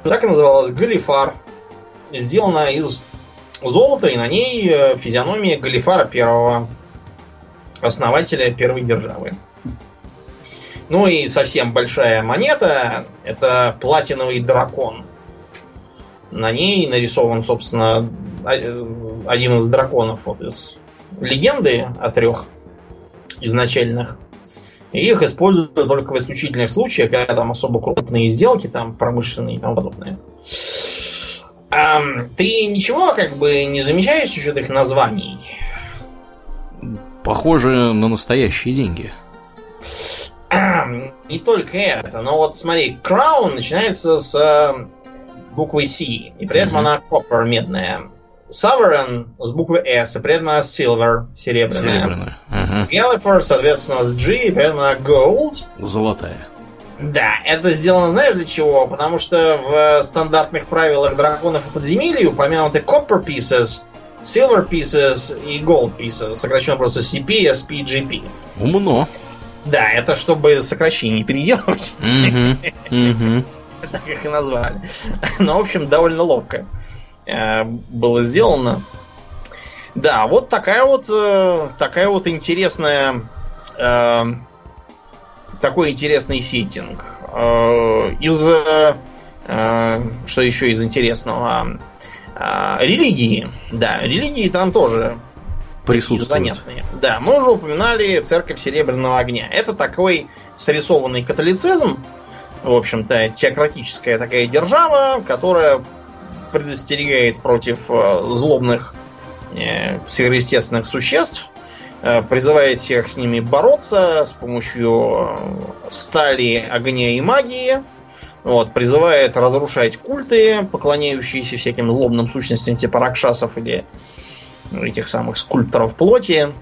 S2: Так и называлась Галифар. Сделана из золота, и на ней э, физиономия Галифара первого, основателя первой державы. Ну и совсем большая монета это платиновый дракон. На ней нарисован, собственно, э, один из драконов вот из легенды о трех изначальных. И их используют только в исключительных случаях, когда там особо крупные сделки, там промышленные и тому подобное. А, ты ничего как бы не замечаешь насчет их названий?
S1: Похоже на настоящие деньги.
S2: Не только это, но вот смотри, Crown начинается с э, буквы C, и при этом mm-hmm. она copper, медная. Sovereign с буквы S, и при этом она Silver, серебряная. Серебряная. Uh-huh. Galliford, соответственно, с G, и при этом она Gold.
S1: Золотая.
S2: Да, это сделано знаешь для чего? Потому что в стандартных правилах драконов и подземелий упомянуты Copper Pieces, Silver Pieces и Gold Pieces, сокращенно просто CP, SP, GP.
S1: Умно.
S2: Да, это чтобы сокращение переделывать. Так их и назвали. Но, в общем, довольно ловко э, было сделано. Да, вот такая вот э, такая вот интересная э, такой интересный сеттинг. Из что еще из интересного? Религии. Да, религии там тоже
S1: присутствуют. Занятные.
S2: Да, мы уже упоминали церковь Серебряного огня. Это такой срисованный католицизм, в общем-то, теократическая такая держава, которая предостерегает против э, злобных э, сверхъестественных существ, э, призывает всех с ними бороться с помощью стали, огня и магии, вот, призывает разрушать культы, поклоняющиеся всяким злобным сущностям типа ракшасов или этих самых скульпторов плоти,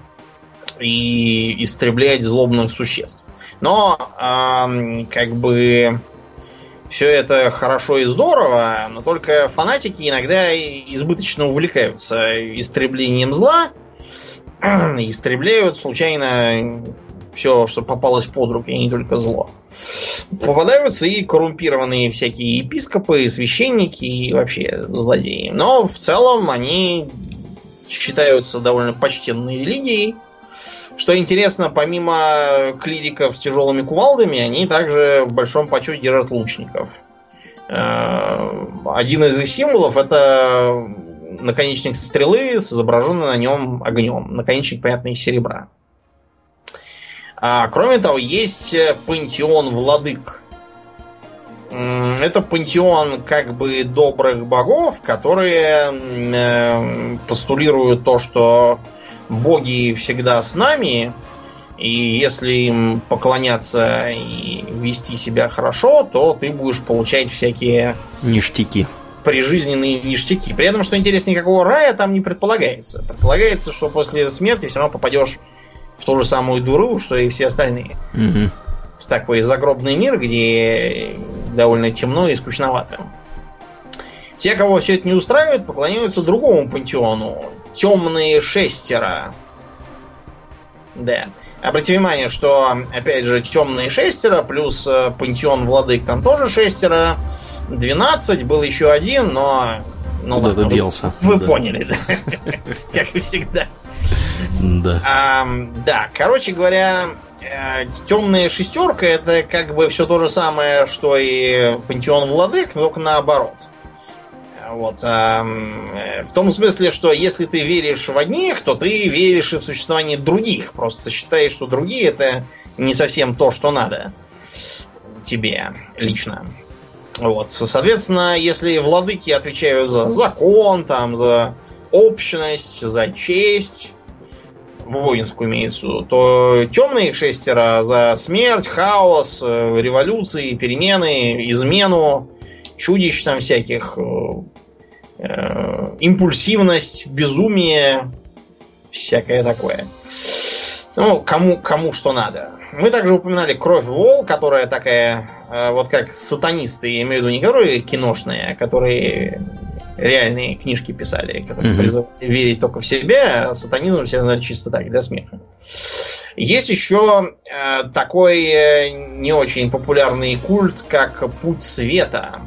S2: и истреблять злобных существ. Но э, как бы все это хорошо и здорово, но только фанатики иногда избыточно увлекаются истреблением зла, истребляют случайно все, что попалось под руки, и не только зло. Попадаются и коррумпированные всякие епископы, священники и вообще злодеи. Но в целом они считаются довольно почтенной религией. Что интересно, помимо клириков с тяжелыми кувалдами, они также в большом почете держат лучников. Э, один из их символов это наконечник стрелы с изображенным на нем огнем. Наконечник, понятно, из серебра. А, кроме того, есть пантеон владык. Это пантеон как бы добрых богов, которые э, постулируют то, что боги всегда с нами, и если им поклоняться и вести себя хорошо, то ты будешь получать всякие...
S1: Ништяки.
S2: Прижизненные ништяки. При этом, что интересно, никакого рая там не предполагается. Предполагается, что после смерти все равно попадешь в ту же самую дуру, что и все остальные. Угу. В такой загробный мир, где довольно темно и скучновато. Те, кого все это не устраивает, поклоняются другому пантеону. Темные шестеро. Да. Обратите внимание, что, опять же, темные шестеро, плюс э, пантеон владык там тоже шестеро. 12, был еще один, но...
S1: Ну, Куда ладно, делся.
S2: Вы, вы да. поняли, да? Как и всегда. Да. Да, короче говоря, темная шестерка это как бы все то же самое, что и пантеон владык, только наоборот. Вот, э, в том смысле, что если ты веришь в одних, то ты веришь и в существование других. Просто считаешь, что другие это не совсем то, что надо тебе лично. Вот. Соответственно, если владыки отвечают за закон, там, за общность, за честь, воинскую имеется то темные шестеро за смерть, хаос, э, революции, перемены, измену, чудищ там всяких, э, э, импульсивность, безумие, всякое такое. Ну, кому, кому что надо. Мы также упоминали Кровь Вол, которая такая, вот как сатанисты, я имею в виду не которые киношные, а которые реальные книжки писали, которые mm-hmm. призывали верить только в себя, а сатанизм все знают чисто так, для смеха. Есть еще э, такой э, не очень популярный культ, как Путь Света.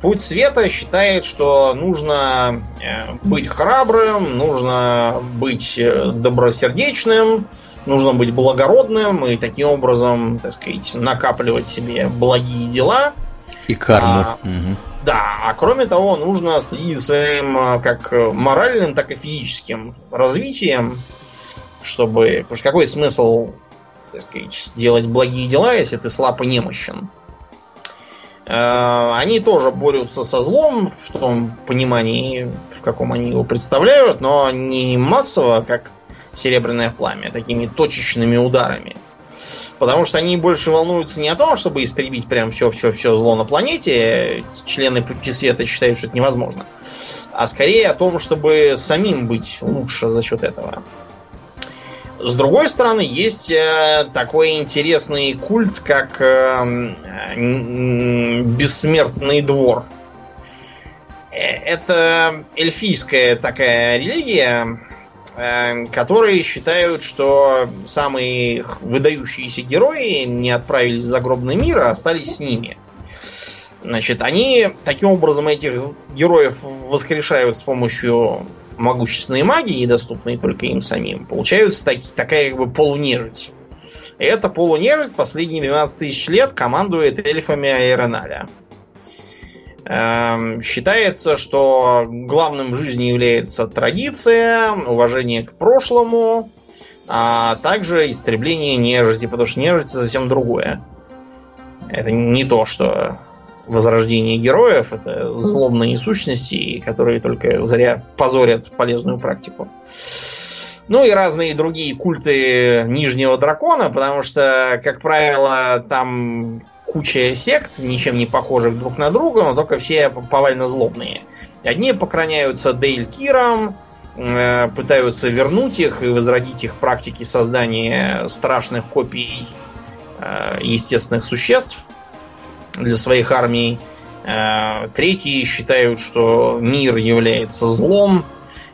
S2: Путь Света считает, что нужно э, быть храбрым, нужно быть э, добросердечным, нужно быть благородным и таким образом, так сказать, накапливать себе благие дела.
S1: И карму. А, угу.
S2: Да, а кроме того, нужно следить своим а, как моральным, так и физическим развитием, чтобы... Потому что какой смысл, так сказать, делать благие дела, если ты слаб и немощен? А, они тоже борются со злом в том понимании, в каком они его представляют, но не массово, как серебряное пламя, такими точечными ударами. Потому что они больше волнуются не о том, чтобы истребить прям все-все-все зло на планете. Члены пути света считают, что это невозможно. А скорее о том, чтобы самим быть лучше за счет этого. С другой стороны, есть э, такой интересный культ, как э, э, бессмертный двор. Э, это эльфийская такая религия, которые считают, что самые выдающиеся герои не отправились в загробный мир, а остались с ними. Значит, они таким образом этих героев воскрешают с помощью могущественной магии, доступной только им самим. Получается так, такая как бы полунежить. И эта полунежить последние 12 тысяч лет командует эльфами Аэроналя. Эм, считается, что главным в жизни является традиция, уважение к прошлому, а также истребление нежити, потому что нежить это совсем другое. Это не то, что возрождение героев, это злобные сущности, которые только зря позорят полезную практику. Ну и разные другие культы Нижнего Дракона, потому что, как правило, там куча сект, ничем не похожих друг на друга, но только все повально злобные. Одни поклоняются Дейль Кирам, э, пытаются вернуть их и возродить их практики создания страшных копий э, естественных существ для своих армий. Э, третьи считают, что мир является злом,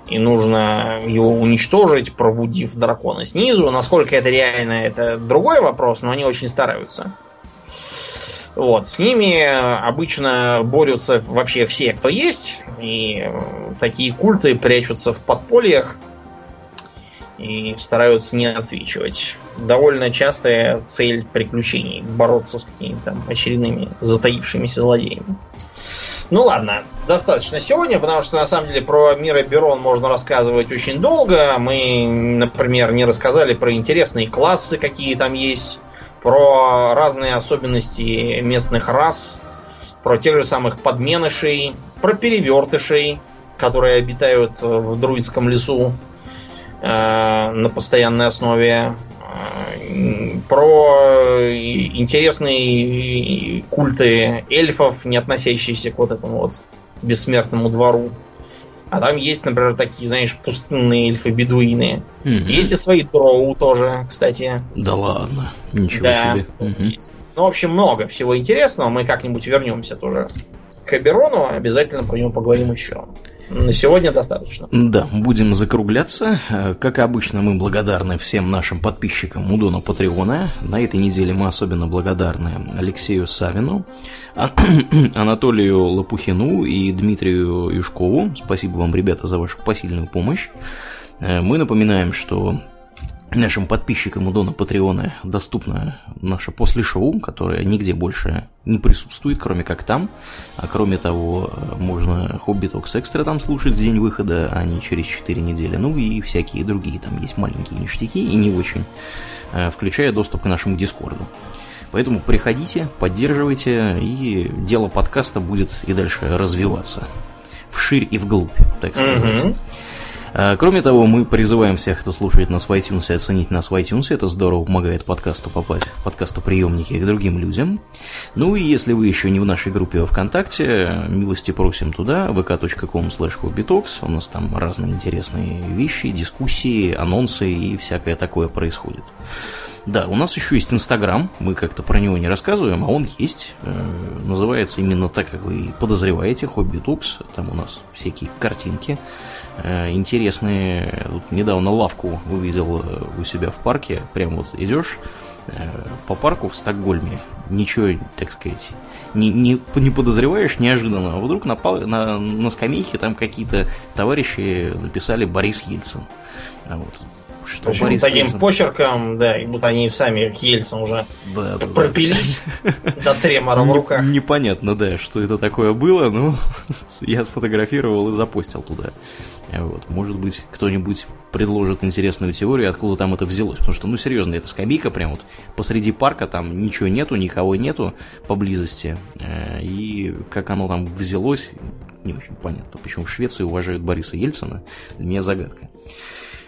S2: и нужно его уничтожить, пробудив дракона снизу. Насколько это реально, это другой вопрос, но они очень стараются. Вот. С ними обычно борются вообще все, кто есть. И э, такие культы прячутся в подпольях и стараются не отсвечивать. Довольно частая цель приключений бороться с какими-то там очередными затаившимися злодеями. Ну ладно, достаточно сегодня, потому что на самом деле про мир Берон можно рассказывать очень долго. Мы, например, не рассказали про интересные классы, какие там есть про разные особенности местных рас, про тех же самых подменышей, про перевертышей, которые обитают в друидском лесу э, на постоянной основе, э, про интересные культы эльфов, не относящиеся к вот этому вот бессмертному двору. А там есть, например, такие, знаешь, пустынные эльфы-бедуины. Угу. Есть и свои дроу тоже, кстати.
S1: Да ладно, ничего да. себе. Угу.
S2: Ну, в общем, много всего интересного. Мы как-нибудь вернемся тоже к Аберону. Обязательно про него поговорим еще. На сегодня достаточно.
S1: Да, будем закругляться. Как обычно, мы благодарны всем нашим подписчикам Удона Патреона. На этой неделе мы особенно благодарны Алексею Савину, Анатолию Лопухину и Дмитрию Юшкову. Спасибо вам, ребята, за вашу посильную помощь. Мы напоминаем, что нашим подписчикам у Дона Патреона доступно наше после шоу, которое нигде больше не присутствует, кроме как там. А кроме того, можно Хобби Токс Экстра там слушать в день выхода, а не через 4 недели. Ну и всякие другие там есть маленькие ништяки и не очень, э, включая доступ к нашему Дискорду. Поэтому приходите, поддерживайте, и дело подкаста будет и дальше развиваться. вширь и вглубь, так сказать. Mm-hmm. Кроме того, мы призываем всех, кто слушает нас в iTunes, оценить нас в iTunes. Это здорово помогает подкасту попасть в подкастоприемники к другим людям. Ну и если вы еще не в нашей группе ВКонтакте, милости просим туда, vk.com slash У нас там разные интересные вещи, дискуссии, анонсы и всякое такое происходит. Да, у нас еще есть Инстаграм, мы как-то про него не рассказываем, а он есть. Э, называется именно так, как вы подозреваете, Хобби Тукс. Там у нас всякие картинки э, интересные. Тут недавно лавку увидел э, у себя в парке. Прям вот идешь по парку в Стокгольме, ничего, так сказать, не, не, не подозреваешь неожиданно, а вдруг на, на, на скамейке там какие-то товарищи написали Борис Ельцин. А вот
S2: что Причем Борис таким Ельцин... почерком, да, и будто они сами, к Ельцин, уже да, да, пропились да. до тремора в руках.
S1: Непонятно, да, что это такое было, но я сфотографировал и запостил туда. Вот. Может быть, кто-нибудь предложит интересную теорию, откуда там это взялось. Потому что, ну, серьезно, это скамейка прям вот посреди парка, там ничего нету, никого нету поблизости. Э, и как оно там взялось, не очень понятно. Почему в Швеции уважают Бориса Ельцина, для меня загадка.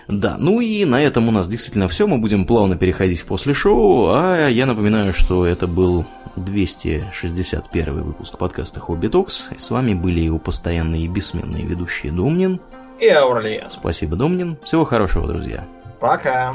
S1: Да, ну и на этом у нас действительно все. Мы будем плавно переходить в после шоу. А я напоминаю, что это был 261 выпуск подкаста Хобби Токс. С вами были его постоянные и бессменные ведущие Домнин
S2: и Аурлиен.
S1: Спасибо, Домнин. Всего хорошего, друзья.
S2: Пока.